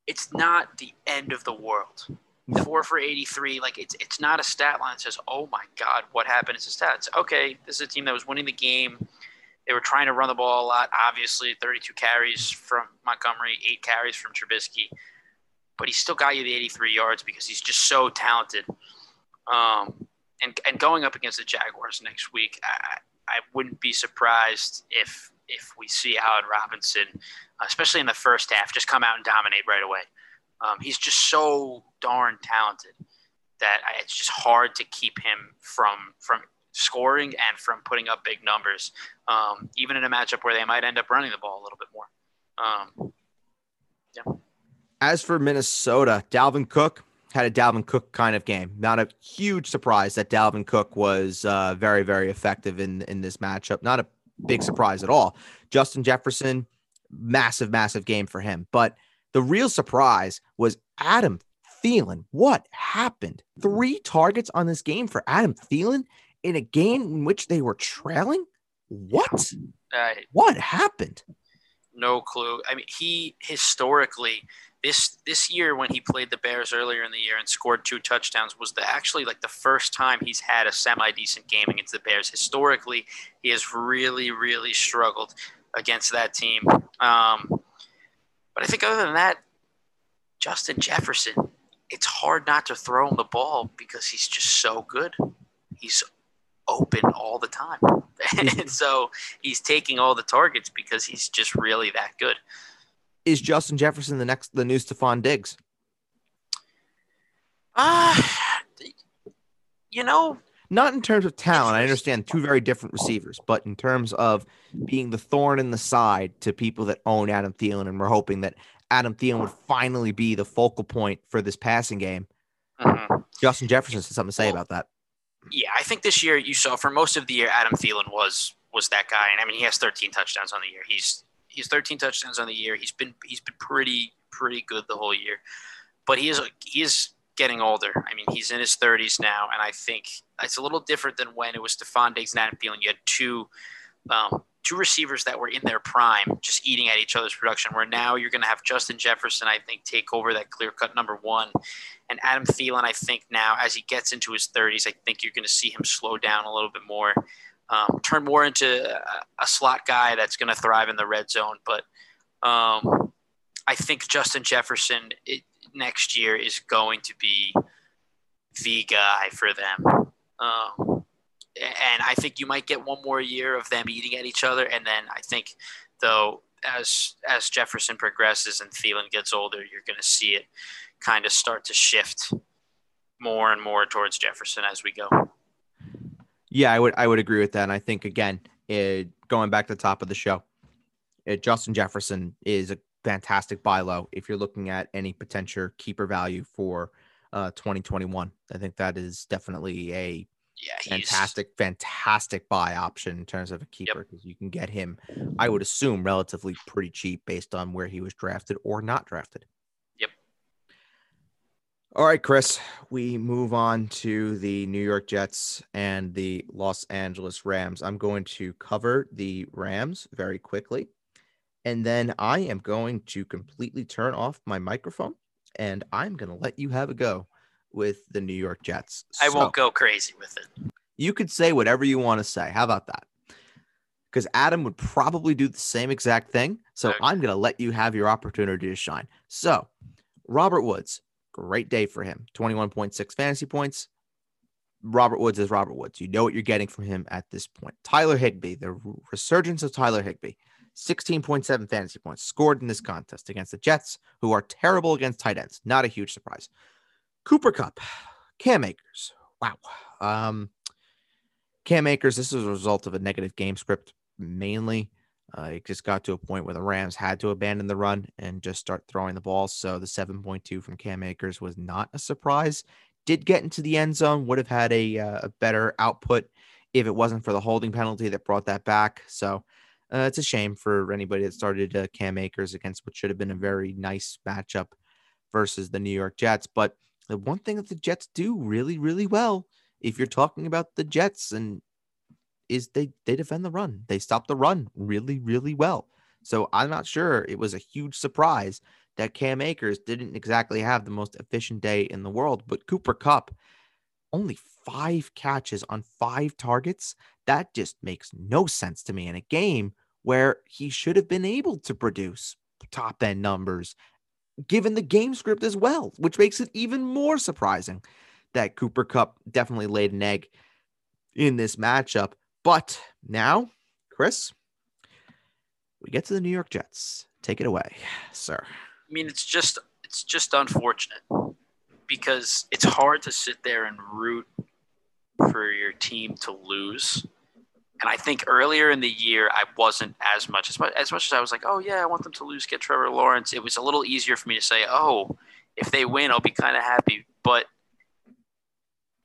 It's not the end of the world. Four for eighty three. Like it's it's not a stat line that says, "Oh my God, what happened?" It's a stat. It's, okay, this is a team that was winning the game. They were trying to run the ball a lot. Obviously, 32 carries from Montgomery, eight carries from Trubisky, but he still got you the 83 yards because he's just so talented. Um, and and going up against the Jaguars next week, I, I wouldn't be surprised if if we see Allen Robinson, especially in the first half, just come out and dominate right away. Um, he's just so darn talented that I, it's just hard to keep him from from scoring and from putting up big numbers, um, even in a matchup where they might end up running the ball a little bit more. Um, yeah. As for Minnesota, Dalvin Cook, had a Dalvin Cook kind of game. Not a huge surprise that Dalvin Cook was uh, very, very effective in in this matchup. Not a big surprise at all. Justin Jefferson, massive, massive game for him. But the real surprise was Adam Thielen. What happened? Three targets on this game for Adam Thielen in a game in which they were trailing? What? Uh, What happened? no clue. I mean, he historically this this year when he played the Bears earlier in the year and scored two touchdowns was the actually like the first time he's had a semi decent game against the Bears. Historically, he has really really struggled against that team. Um, but I think other than that, Justin Jefferson, it's hard not to throw him the ball because he's just so good. He's open all the time. and so he's taking all the targets because he's just really that good. Is Justin Jefferson the next the new Stefon Diggs? Uh, you know, Not in terms of talent. I understand two very different receivers, but in terms of being the thorn in the side to people that own Adam Thielen, and we're hoping that Adam Thielen would finally be the focal point for this passing game. mhm. Justin Jefferson has something to say about that. yeah, I think this year you saw for most of the year Adam Thielen was was that guy, and I mean he has 13 touchdowns on the year. He's he's 13 touchdowns on the year. He's been he's been pretty pretty good the whole year, but he is he is getting older. I mean he's in his 30s now, and I think it's a little different than when it was Stefon Diggs and Adam Thielen. You had two um, two receivers that were in their prime, just eating at each other's production. Where now you're going to have Justin Jefferson, I think, take over that clear cut number one, and Adam Thielen, I think now as he gets into his 30s, I think you're going to see him slow down a little bit more, um, turn more into a, a slot guy that's going to thrive in the red zone. But um, I think Justin Jefferson it, next year is going to be the guy for them. Um, and I think you might get one more year of them eating at each other, and then I think though as as Jefferson progresses and Thielen gets older, you're going to see it kind of start to shift more and more towards Jefferson as we go. Yeah, I would I would agree with that. And I think again, it, going back to the top of the show, it, Justin Jefferson is a fantastic buy low if you're looking at any potential keeper value for uh, 2021. I think that is definitely a Yeah, fantastic, fantastic buy option in terms of a keeper because you can get him, I would assume, relatively pretty cheap based on where he was drafted or not drafted. All right, Chris, we move on to the New York Jets and the Los Angeles Rams. I'm going to cover the Rams very quickly, and then I am going to completely turn off my microphone and I'm going to let you have a go with the New York Jets. I So- won't go crazy with it. you could say whatever you want to say. How about that? Because Adam would probably do the same exact thing. So Okay. I'm going to let you have your opportunity to shine. So, Robert Woods, great day for him. 21.6 fantasy points. Robert Woods is Robert Woods. You know what you're getting from him at this point. Tyler Higbee, the resurgence of Tyler Higbee, 16.7 fantasy points scored in this contest against the Jets, who are terrible against tight ends. Not a huge surprise. Cooper Kupp, Cam Akers. Wow. Um, Cam Akers, this is a result of a negative game script mainly. Uh, it just got to a point where the Rams had to abandon the run and just start throwing the ball. So the 7.2 from Cam Akers was not a surprise. Did get into the end zone, would have had a, uh, a better output if it wasn't for the holding penalty that brought that back. So uh, it's a shame for anybody that started uh, Cam Akers against what should have been a very nice matchup versus the New York Jets. But the one thing that the Jets do really, really well, if you're talking about the Jets, and is they they defend the run. They stop the run really, really well. So I'm not sure it was a huge surprise that Cam Akers didn't exactly have the most efficient day in the world, but Cooper Kupp only five catches on five targets. That just makes no sense to me in a game where he should have been able to produce top end numbers given the game script as well, which makes it even more surprising that Cooper Kupp definitely laid an egg in this matchup. But now, Chris, we get to the New York Jets. Take it away, sir. I mean, it's just it's just unfortunate because it's hard to sit there and root for your team to lose. And I think earlier in the year, I wasn't as much as much as much as I was like, oh yeah, I want them to lose, get Trevor Lawrence. It was a little easier for me to say, oh, if they win, I'll be kind of happy. But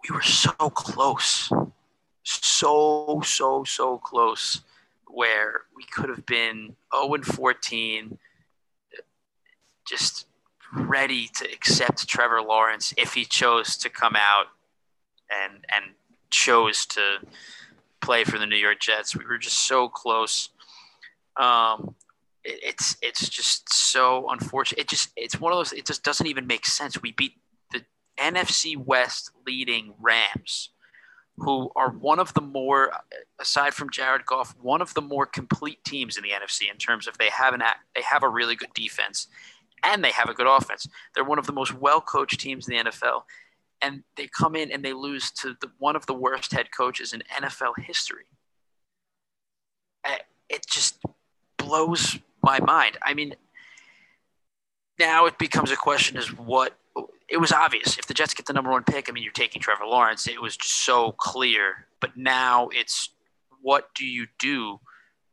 we were so close, so so so close where we could have been 0 and 14, just ready to accept Trevor Lawrence if he chose to come out and and chose to play for the New York Jets. We were just so close. Um, it, it's it's just so unfortunate. It just it's one of those. It just doesn't even make sense. We beat the NFC West leading Rams, who are one of the more, aside from Jared Goff, one of the more complete teams in the NFC in terms of they have an they have a really good defense, and they have a good offense. They're one of the most well coached teams in the NFL, and they come in and they lose to the, one of the worst head coaches in NFL history. Eh, it just blows my mind. I mean, now it becomes a question: is what it was obvious if the Jets get the number one pick. I mean, you're taking Trevor Lawrence. It was just so clear. But now it's what do you do?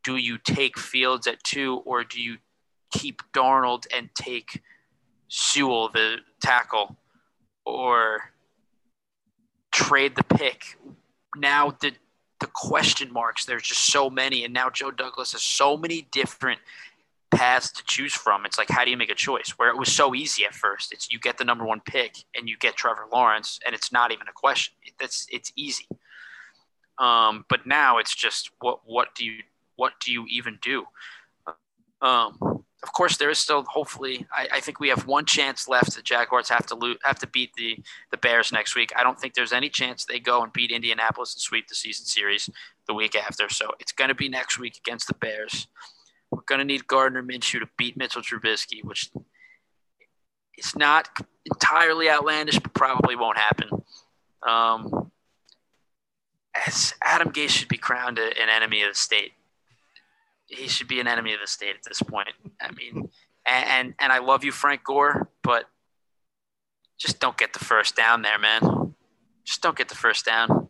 Do you take Fields at two, or do you keep Darnold and take Sewell, the tackle, or trade the pick? Now the the question marks. There's just so many, and now Joe Douglas has so many different paths to choose from. It's like how do you make a choice? Where it was so easy at first, it's you get the number one pick and you get Trevor Lawrence, and it's not even a question. That's it's easy. Um, but now it's just what what do you what do you even do? Um, of course, there is still hopefully. I, I, think we have one chance left. The Jaguars have to lose, have to beat the the Bears next week. I don't think there's any chance they go and beat Indianapolis and sweep the season series the week after. So it's going to be next week against the Bears. We're going to need Gardner Minshew to beat Mitchell Trubisky, which is not entirely outlandish, but probably won't happen. Um, as Adam Gase should be crowned an enemy of the state he should be an enemy of the state at this point. I mean, and and I love you, Frank Gore, but just don't get the first down there, man. Just don't get the first down.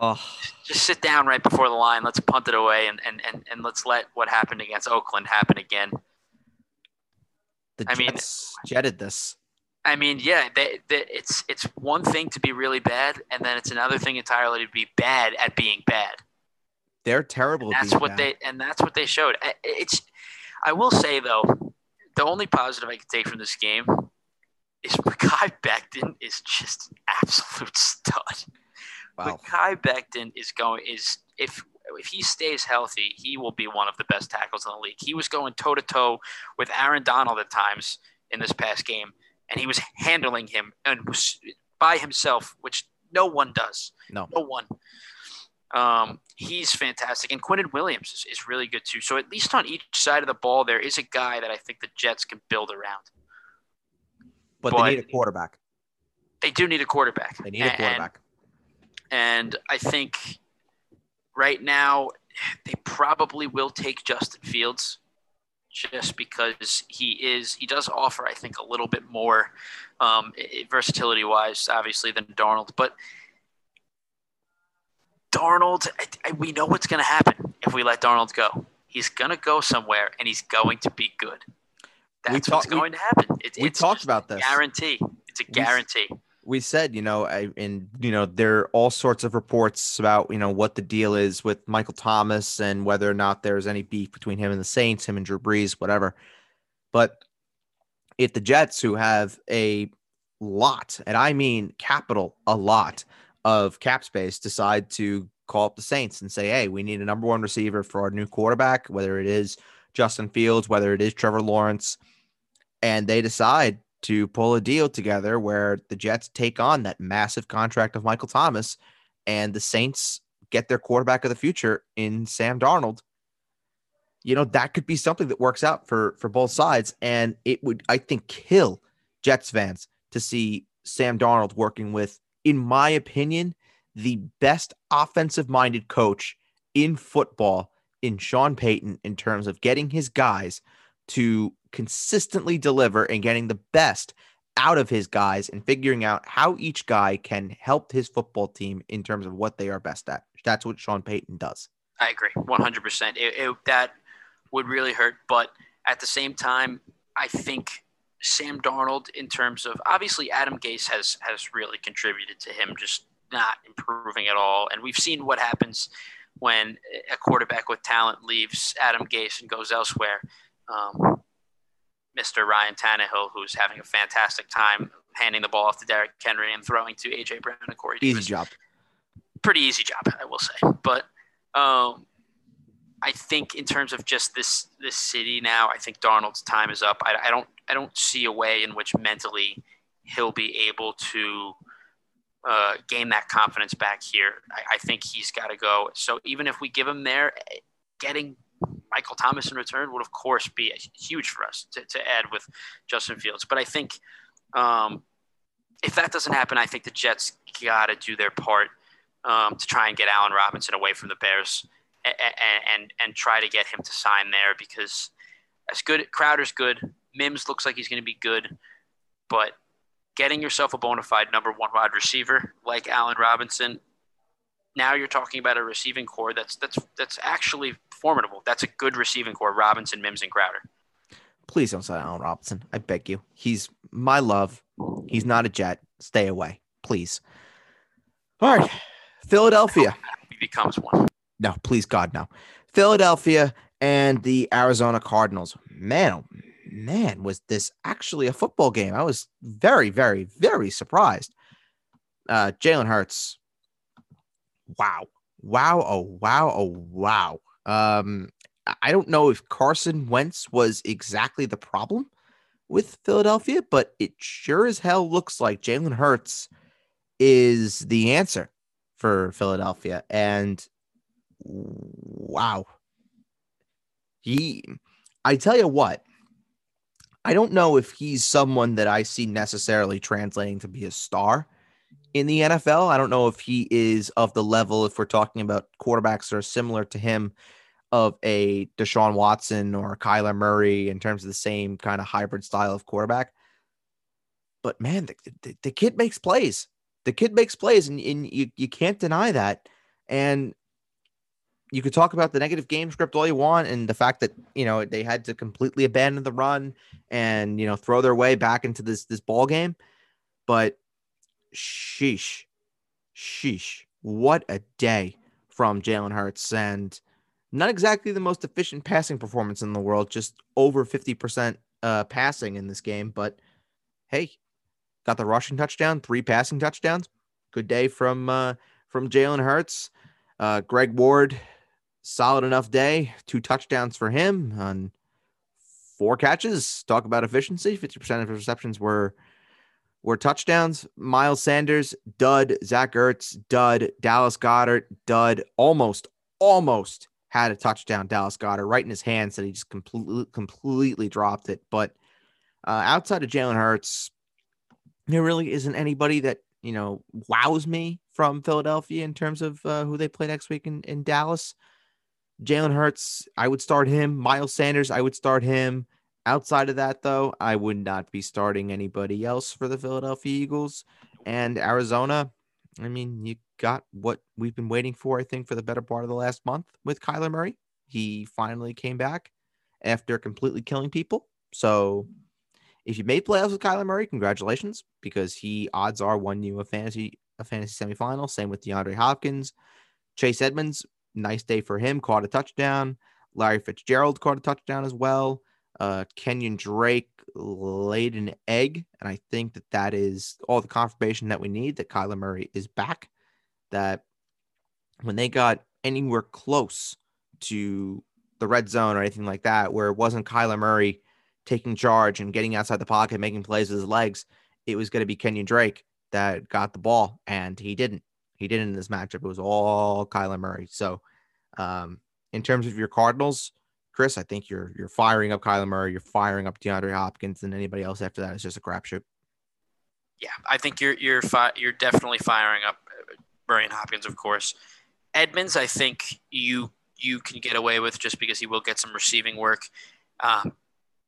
Oh. Just sit down right before the line. Let's punt it away and, and, and, and let's let what happened against Oakland happen again. The I Jets mean, jetted this. I mean, yeah, they, they, it's it's one thing to be really bad, and then it's another thing entirely to be bad at being bad. They're terrible. And that's what they and that's what they showed. It's. I will say though, the only positive I can take from this game is Mekhi Becton is just an absolute stud. Wow. Kai Becton is going is if if he stays healthy, he will be one of the best tackles in the league. He was going toe to toe with Aaron Donald at times in this past game, and he was handling him and was by himself, which no one does. No, no one. Um, he's fantastic, and Quinnen Williams is, is really good too. So at least on each side of the ball, there is a guy that I think the Jets can build around. But, but they need a quarterback. They do need a quarterback. They need a quarterback. And, and I think right now they probably will take Justin Fields just because he is he does offer I think a little bit more um, versatility wise obviously than Darnold but Darnold, we know what's going to happen if we let Darnold go. He's going to go somewhere and he's going to be good. That's talk, what's going we, to happen. It, we talked about this. Guarantee. It's a guarantee. We, we said, you know, I, and you know, there are all sorts of reports about, you know, what the deal is with Michael Thomas and whether or not there's any beef between him and the Saints, him and Drew Brees, whatever. But if the Jets, who have a lot, and I mean capital, a lot of cap space decide to call up the Saints and say, hey, we need a number one receiver for our new quarterback, whether it is Justin Fields, whether it is Trevor Lawrence, and they decide to pull a deal together where the Jets take on that massive contract of Michael Thomas and the Saints get their quarterback of the future in Sam Darnold. You know, that could be something that works out for for both sides and it would I think kill Jets fans to see Sam Darnold working with in my opinion, the best offensive minded coach in football in Sean Payton in terms of getting his guys to consistently deliver and getting the best out of his guys and figuring out how each guy can help his football team in terms of what they are best at. That's what Sean Payton does. I agree 100%. It, it, that would really hurt. But at the same time, I think Sam Darnold in terms of obviously Adam Gase has has really contributed to him just not improving at all, and we've seen what happens when a quarterback with talent leaves Adam Gase and goes elsewhere. Um, Mr. Ryan Tannehill, who's having a fantastic time handing the ball off to Derrick Henry and throwing to AJ Brown and Corey Easy Davis. job. Pretty easy job, I will say. But um, I think in terms of just this this city now, I think Darnold's time is up. I, I don't I don't see a way in which mentally he'll be able to uh, gain that confidence back here. I, I think he's got to go. So even if we give him there, getting Michael Thomas in return would of course be huge for us to, to add with Justin Fields. But I think um, if that doesn't happen, I think the Jets got to do their part um, to try and get Allen Robinson away from the Bears and, and and try to get him to sign there because as good Crowder's good, Mims looks like he's going to be good, but getting yourself a bona fide number one wide receiver like Allen Robinson, now you're talking about a receiving corps that's that's that's actually formidable. That's a good receiving corps: Robinson, Mims, and Crowder. Please don't sign Allen Robinson. I beg you. He's my love. He's not a jet. Stay away, please. All right, Philadelphia. He becomes one. No, please God, no. Philadelphia and the Arizona Cardinals. Man, oh man, was this actually a football game? I was very, very, very surprised. Uh, Jalen Hurts. Wow. Wow. Oh, wow. Oh, wow. Um, I don't know if Carson Wentz was exactly the problem with Philadelphia, but it sure as hell looks like Jalen Hurts is the answer for Philadelphia. And wow. He, I tell you what, I don't know if he's someone that I see necessarily translating to be a star in the NFL. I don't know if he is of the level, if we're talking about quarterbacks that are similar to him, of a Deshaun Watson or Kyler Murray in terms of the same kind of hybrid style of quarterback. But man, the, the, the kid makes plays. The kid makes plays, and, and you, you can't deny that. And you could talk about the negative game script all you want and the fact that you know they had to completely abandon the run and you know throw their way back into this this ball game but sheesh sheesh what a day from Jalen Hurts and not exactly the most efficient passing performance in the world just over 50% uh passing in this game but hey got the rushing touchdown three passing touchdowns good day from uh from Jalen Hurts uh Greg Ward solid enough day. Two touchdowns for him on four catches. Talk about efficiency. 50% of his receptions were were touchdowns. Miles Sanders, dud. Zach Ertz, dud. Dallas Goedert, dud. Almost, almost had a touchdown. Dallas Goedert right in his hands that he just completely, completely dropped it. But uh, outside of Jalen Hurts, there really isn't anybody that you know wows me from Philadelphia in terms of uh, who they play next week in, in Dallas. Jalen Hurts, I would start him. Miles Sanders, I would start him. Outside of that, though, I would not be starting anybody else for the Philadelphia Eagles. And Arizona, I mean, you got what we've been waiting for, I think, for the better part of the last month with Kyler Murray. He finally came back after completely killing people. So if you made playoffs with Kyler Murray, congratulations, because he odds are won you a fantasy a fantasy semifinal. Same with DeAndre Hopkins. Chase Edmonds, nice day for him. Caught a touchdown. Larry Fitzgerald caught a touchdown as well. Uh, Kenyon Drake laid an egg, and I think that that is all the confirmation that we need that Kyler Murray is back. That when they got anywhere close to the red zone or anything like that, where it wasn't Kyler Murray taking charge and getting outside the pocket, making plays with his legs, it was going to be Kenyon Drake that got the ball, and he didn't. He didn't in this matchup. It was all Kyler Murray. So, um, in terms of your Cardinals, Chris, I think you're you're firing up Kyler Murray, you're firing up DeAndre Hopkins, and anybody else after that is just a crapshoot. Yeah, I think you're you're fi- you're definitely firing up uh, Murray and Hopkins, of course. Edmonds, I think you you can get away with just because he will get some receiving work. Um,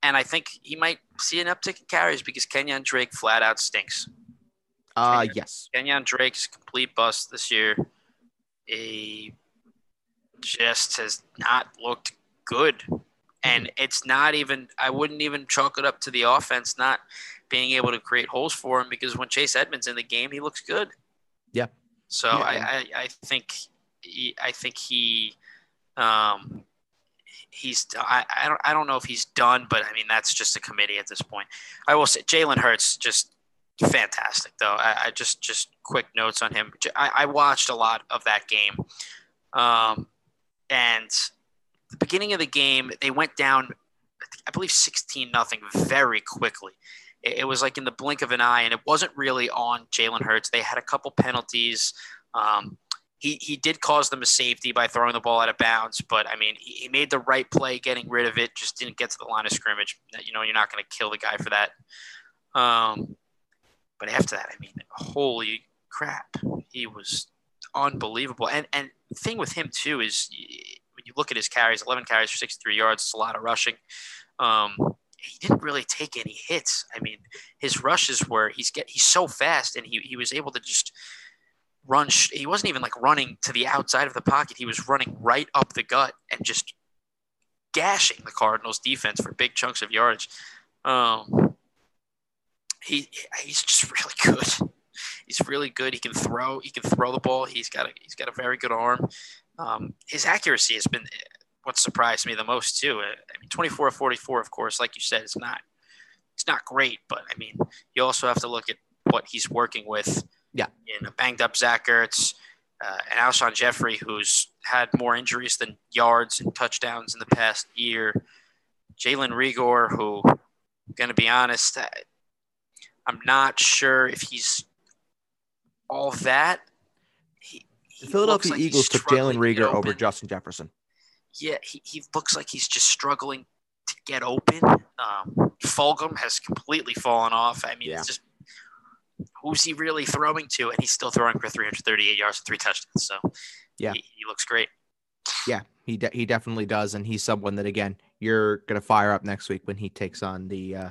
and I think he might see an uptick in carries because Kenyon Drake flat out stinks. Uh, yes. Kenyon Drake's complete bust this year. A just has not looked good. And it's not even, I wouldn't even chalk it up to the offense not being able to create holes for him because when Chase Edmonds in the game, he looks good. Yeah. So yeah. I, I, I think he, I think he, um, he's I, I don't I don't know if he's done, but I mean that's just a committee at this point. I will say Jalen Hurts just fantastic though. I, I, just just quick notes on him. I, I watched a lot of that game, um, and the beginning of the game they went down, I believe sixteen nothing very quickly. It, it, was like in the blink of an eye, and it wasn't really on Jalen Hurts. They had a couple penalties. Um, he, he did cause them a safety by throwing the ball out of bounds, but I mean, he, he made the right play getting rid of it, just didn't get to the line of scrimmage. You know, you're not going to kill the guy for that. Um, but after that, I mean, holy crap, he was unbelievable. And and the thing with him too is when you look at his carries, 11 carries for 63 yards, it's a lot of rushing. Um, he didn't really take any hits. I mean, his rushes were he's get he's so fast, and he he was able to just run. He wasn't even like running to the outside of the pocket. He was running right up the gut and just gashing the Cardinals defense for big chunks of yardage. Um, he he's just really good. He's really good. He can throw. He can throw the ball. He's got a he's got a very good arm. Um, his accuracy has been what surprised me the most too. I mean, 24 of 44, of course, like you said, it's not it's not great, but I mean, you also have to look at what he's working with yeah. In a banged up Zach Ertz uh, and Alshon Jeffery, who's had more injuries than yards and touchdowns in the past year. Jalen Reagor, who, going to be honest, I, I'm not sure if he's all that. He, he the Philadelphia like Eagles took Jalen Reagor over Justin Jefferson. Yeah, he, he looks like he's just struggling to get open. Um, Fulgham has completely fallen off. I mean, yeah. it's just who's he really throwing to? And he's still throwing for 338 yards and three touchdowns. So yeah, he, he looks great. Yeah, he de- he definitely does, and he's someone that again you're gonna fire up next week when he takes on the uh,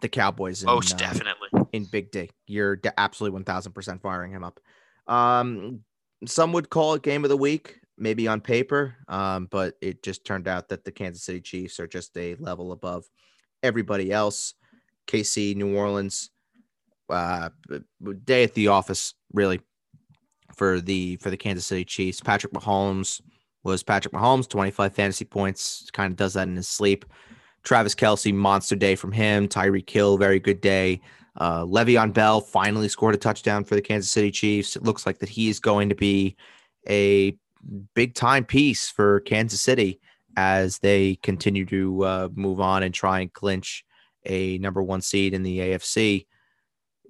the Cowboys. In, Most uh, definitely in Big D. You're de- absolutely one thousand percent firing him up. Um, some would call it game of the week, maybe on paper, um, but it just turned out that the Kansas City Chiefs are just a level above everybody else. KC, New Orleans, uh, day at the office, really, for the for the Kansas City Chiefs. Patrick Mahomes was Patrick Mahomes, 25 fantasy points, kind of does that in his sleep. Travis Kelce, monster day from him. Tyreek Hill, very good day. Uh, Le'Veon Bell finally scored a touchdown for the Kansas City Chiefs. It looks like that he is going to be a big time piece for Kansas City as they continue to uh, move on and try and clinch a number one seed in the AFC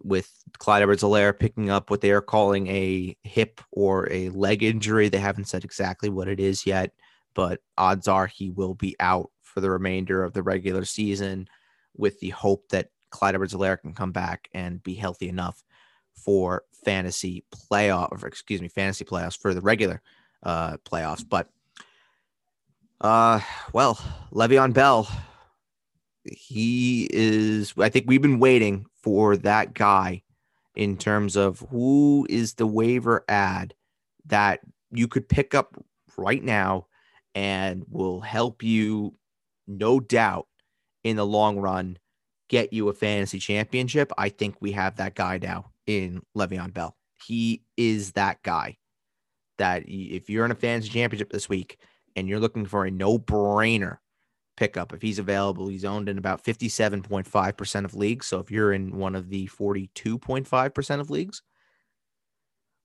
with Clyde Edwards-Helaire picking up what they are calling a hip or a leg injury. They haven't said exactly what it is yet, but odds are he will be out for the remainder of the regular season with the hope that Clyde Edwards-Helaire can come back and be healthy enough for fantasy playoff or excuse me, fantasy playoffs for the regular uh playoffs. But uh well, Le'Veon Bell he is I think we've been waiting for that guy in terms of who is the waiver ad that you could pick up right now and will help you no doubt in the long run get you a fantasy championship. I think we have that guy now in Le'Veon Bell. He is that guy that if you're in a fantasy championship this week and you're looking for a no brainer pickup if he's available. He's owned in about 57.5% of leagues. So if you're in one of the 42.5% of leagues,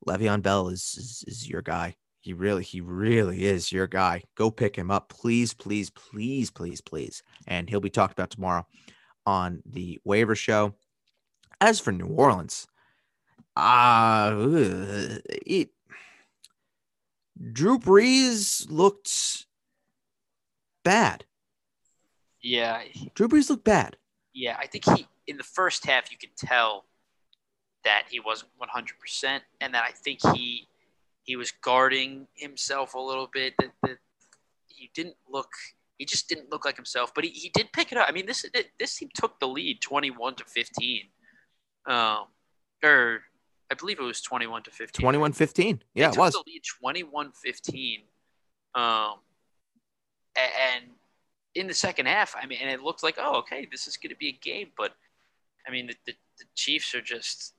Le'Veon Bell is, is, is your guy. He really, he really is your guy. Go pick him up, please, please, please, please, please. And he'll be talked about tomorrow on the waiver show. As for New Orleans, uh, it, Drew Brees looked bad. Yeah. Drew Brees looked bad. Yeah, I think he in the first half you could tell that he wasn't 100% and that I think he he was guarding himself a little bit that, that he didn't look he just didn't look like himself but he, he did pick it up. I mean this this team took the lead 21 to 15 um or i believe it was 21 to 15 21 15 yeah it was. the lead 21 15 um and in the second half, I mean, and it looked like, oh, okay, this is going to be a game. But I mean, the, the, the, Chiefs are just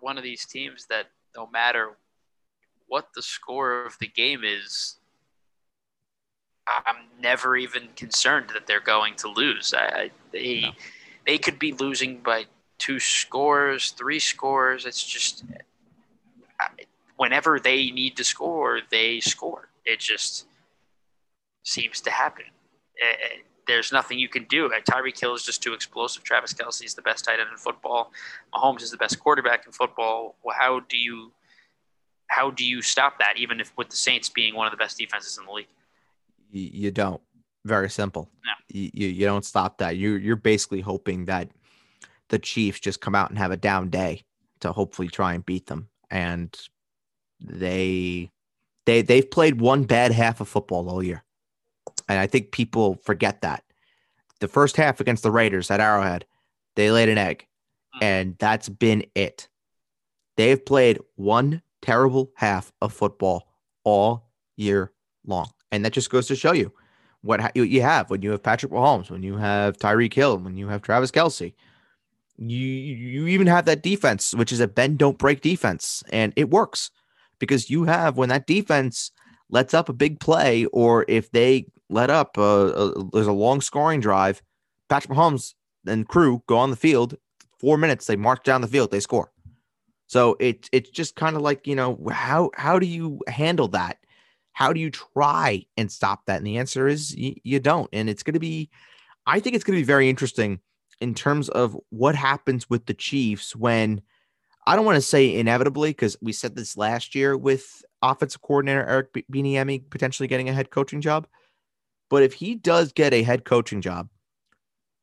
one of these teams that no matter what the score of the game is, I'm never even concerned that they're going to lose. I, they no. they could be losing by two scores, three scores. It's just whenever they need to score, they score. It just seems to happen. It, there's nothing you can do. Uh, Tyreek Hill is just too explosive. Travis Kelce is the best tight end in football. Mahomes is the best quarterback in football. Well, how do you how do you stop that? Even if with the Saints being one of the best defenses in the league, you don't. Very simple. Yeah. You, you don't stop that. You you're basically hoping that the Chiefs just come out and have a down day to hopefully try and beat them. And they they they've played one bad half of football all year. And I think people forget that. The first half against the Raiders at Arrowhead, they laid an egg. And that's been it. They've played one terrible half of football all year long. And that just goes to show you what you have when you have Patrick Mahomes, when you have Tyreek Hill, when you have Travis Kelce. You you even have that defense, which is a bend don't break defense, and it works because you have when that defense lets up a big play, or if they let up a, a, there's a long scoring drive, Patrick Mahomes and crew go on the field. Four minutes, they march down the field, they score. So it it's just kind of like you know how how do you handle that? How do you try and stop that? And the answer is y- you don't. And it's going to be, I think it's going to be very interesting in terms of what happens with the Chiefs when I don't want to say inevitably because we said this last year with offensive coordinator Eric Bieniemy potentially getting a head coaching job. But if he does get a head coaching job,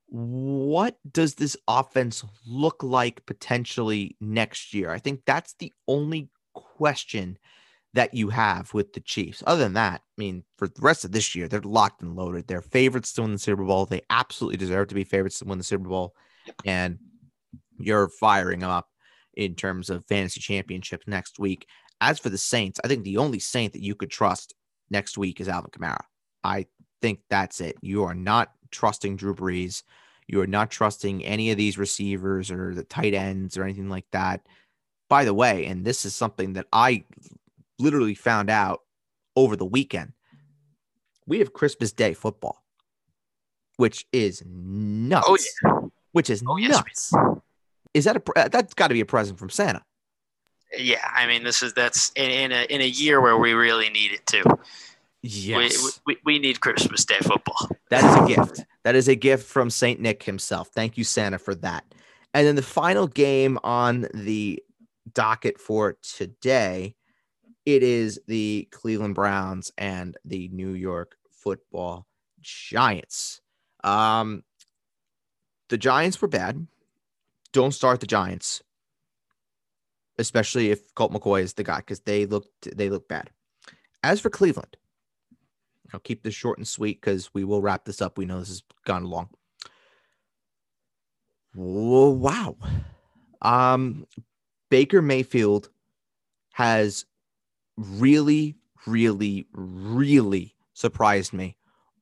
what does this offense look like potentially next year? I think that's the only question that you have with the Chiefs. Other than that, I mean, for the rest of this year, they're locked and loaded. They're favorites to win the Super Bowl. They absolutely deserve to be favorites to win the Super Bowl. And you're firing them up in terms of fantasy championship next week. As for the Saints, I think the only Saint that you could trust next week is Alvin Kamara. I think that's it. You are not trusting Drew Brees. You are not trusting any of these receivers or the tight ends or anything like that. By the way, and this is something that I literally found out over the weekend. We have Christmas Day football, which is nuts. Oh, yeah. Which is oh, nuts. Yes. Is that a that's got to be a present from Santa? Yeah, I mean, this is that's in, in a in a year where we really need it too. Yes, we, we, we need Christmas Day football. That is a gift. That is a gift from Saint Nick himself. Thank you, Santa, for that. And then the final game on the docket for today it is the Cleveland Browns and the New York Football Giants. Um, the Giants were bad. Don't start the Giants, especially if Colt McCoy is the guy, because they looked they look bad. As for Cleveland, I'll keep this short and sweet because we will wrap this up. We know this has gone long. Wow. Um, Baker Mayfield has really, really, really surprised me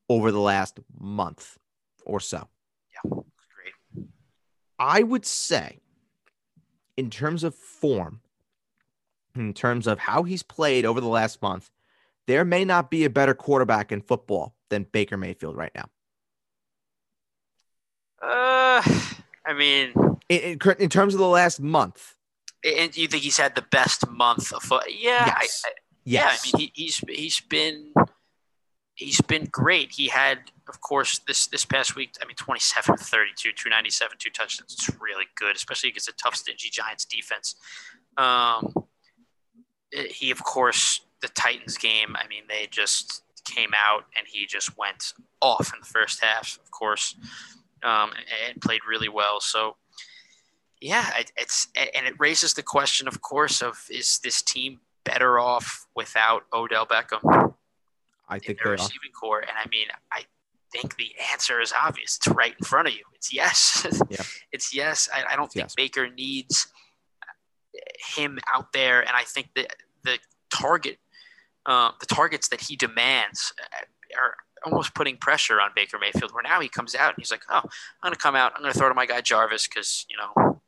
over the last month or so. Yeah, great. I would say, in terms of form, in terms of how he's played over the last month, there may not be a better quarterback in football than Baker Mayfield right now. Uh, I mean, in, in, in terms of the last month, and you think he's had the best month of foot? Yeah, yes. I, I, yes. yeah. I mean, he, he's he's been he's been great. He had, of course, this this past week. I mean, 27 32, 297, two touchdowns. It's really good, especially against a tough, stingy Giants defense. Um, he, of course, the Titans game. I mean, they just came out and he just went off in the first half, of course, um, and, and played really well. So yeah, it, it's and it raises the question, of course, of is this team better off without Odell Beckham? I think their receiving corps, and I mean, I think the answer is obvious. It's right in front of you. It's yes. Yeah. it's yes. I, I don't it's think yes. Baker needs him out there, and I think that the target, uh, the targets that he demands, uh, are almost putting pressure on Baker Mayfield. Where now he comes out and he's like, "Oh, I'm going to come out. I'm going to throw to my guy Jarvis because you know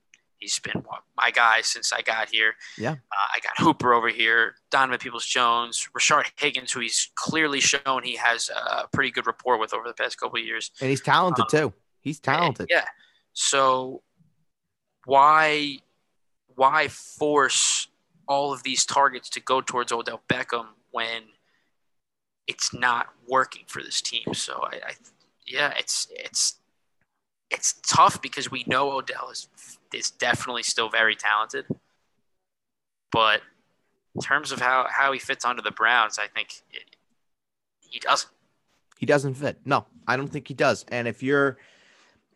He's been my guy since I got here. Yeah. Uh, I got Hooper over here, Donovan Peoples Jones, Rashard Higgins, who he's clearly shown he has a pretty good rapport with over the past couple of years. And he's talented um, too. He's talented. Yeah. So why why force all of these targets to go towards Odell Beckham when it's not working for this team? So I, I yeah, it's it's it's tough because we know Odell is is definitely still very talented, but in terms of how how he fits onto the Browns, I think it, he doesn't. He doesn't fit. No, I don't think he does. And if you're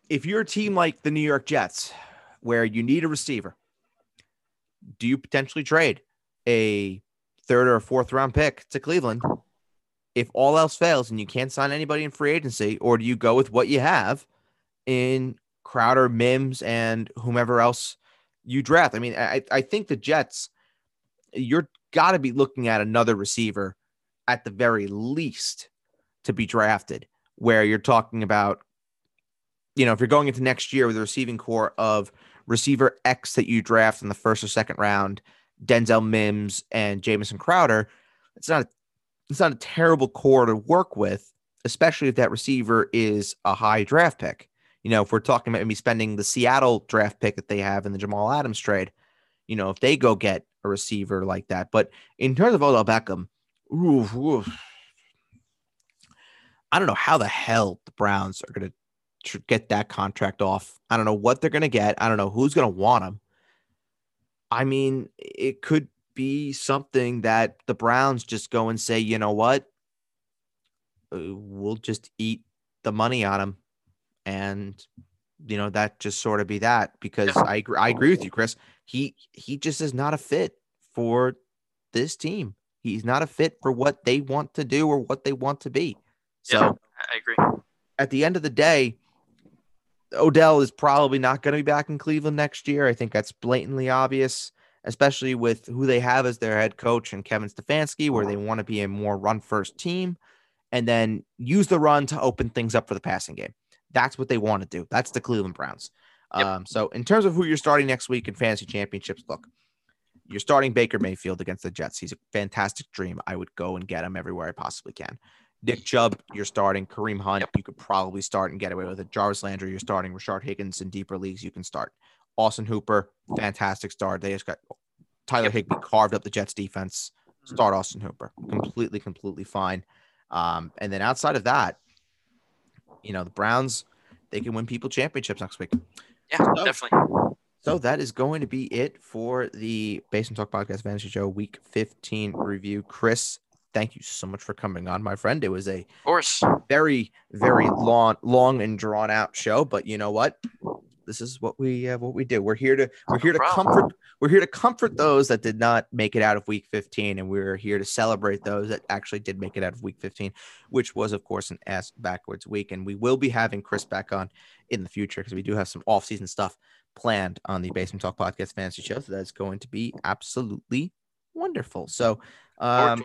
if you're a team like the New York Jets, where you need a receiver, do you potentially trade a third or fourth round pick to Cleveland if all else fails and you can't sign anybody in free agency, or do you go with what you have in Crowder, Mims, and whomever else you draft? I mean, I, I think the Jets, you're got to be looking at another receiver at the very least to be drafted, where you're talking about, you know, if you're going into next year with a receiving corps of receiver X that you draft in the first or second round, Denzel Mims and Jamison Crowder, it's not a it's not a terrible corps to work with, especially if that receiver is a high draft pick. You know, if we're talking about maybe spending the Seattle draft pick that they have in the Jamal Adams trade, you know, if they go get a receiver like that. But in terms of Odell Beckham, oof, oof, I don't know how the hell the Browns are going to get that contract off. I don't know what they're going to get. I don't know who's going to want him. I mean, it could be something that the Browns just go and say, you know what? Uh, we'll just eat the money on him. And, you know, that just sort of be that because. I agree, I agree with you, Chris. He he just is not a fit for this team. He's not a fit for what they want to do or what they want to be. So yeah, I agree. At the end of the day, Odell is probably not going to be back in Cleveland next year. I think that's blatantly obvious especially with who they have as their head coach and Kevin Stefanski, where they want to be a more run first team and then use the run to open things up for the passing game. That's what they want to do. That's the Cleveland Browns. Yep. Um, so, in terms of who you're starting next week in fantasy championships, look, you're starting Baker Mayfield against the Jets. He's a fantastic dream. I would go and get him everywhere I possibly can. Nick Chubb, you're starting. Kareem Hunt, yep. you could probably start and get away with it. Jarvis Landry, you're starting. Rashard Higgins in deeper leagues, you can start. Austin Hooper, fantastic start. They just got Tyler Higbee carved up the Jets defense. Mm-hmm. Start Austin Hooper, completely, completely fine. Um, and then outside of that, you know, the Browns, they can win people championships next week. Yeah, so, definitely. So that is going to be it for the Basement Talk Podcast Fantasy Show Week 15 review. Chris, thank you so much for coming on, my friend. It was a of course very, very long, long and drawn out show, but you know what? This is what we uh, what we do. We're here to we're here to comfort we're here to comfort those that did not make it out of week 15 and we're here to celebrate those that actually did make it out of week 15, which was of course an ass backwards week and we will be having Chris back on in the future because we do have some off-season stuff planned on the Basement Talk Podcast Fantasy Show. So that's going to be absolutely wonderful. So um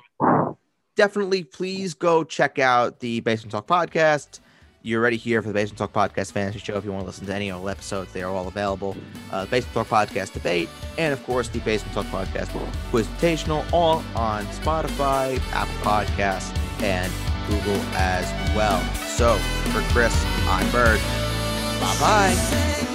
definitely please go check out the Basement Talk Podcast you're ready here for the Basement Talk Podcast Fantasy Show. If you want to listen to any old episodes, they are all available. Uh, Basement Talk Podcast Debate, and of course, the Basement Talk Podcast Quizitational, all on Spotify, Apple Podcasts, and Google as well. So, for Chris, I'm Bird. Bye bye.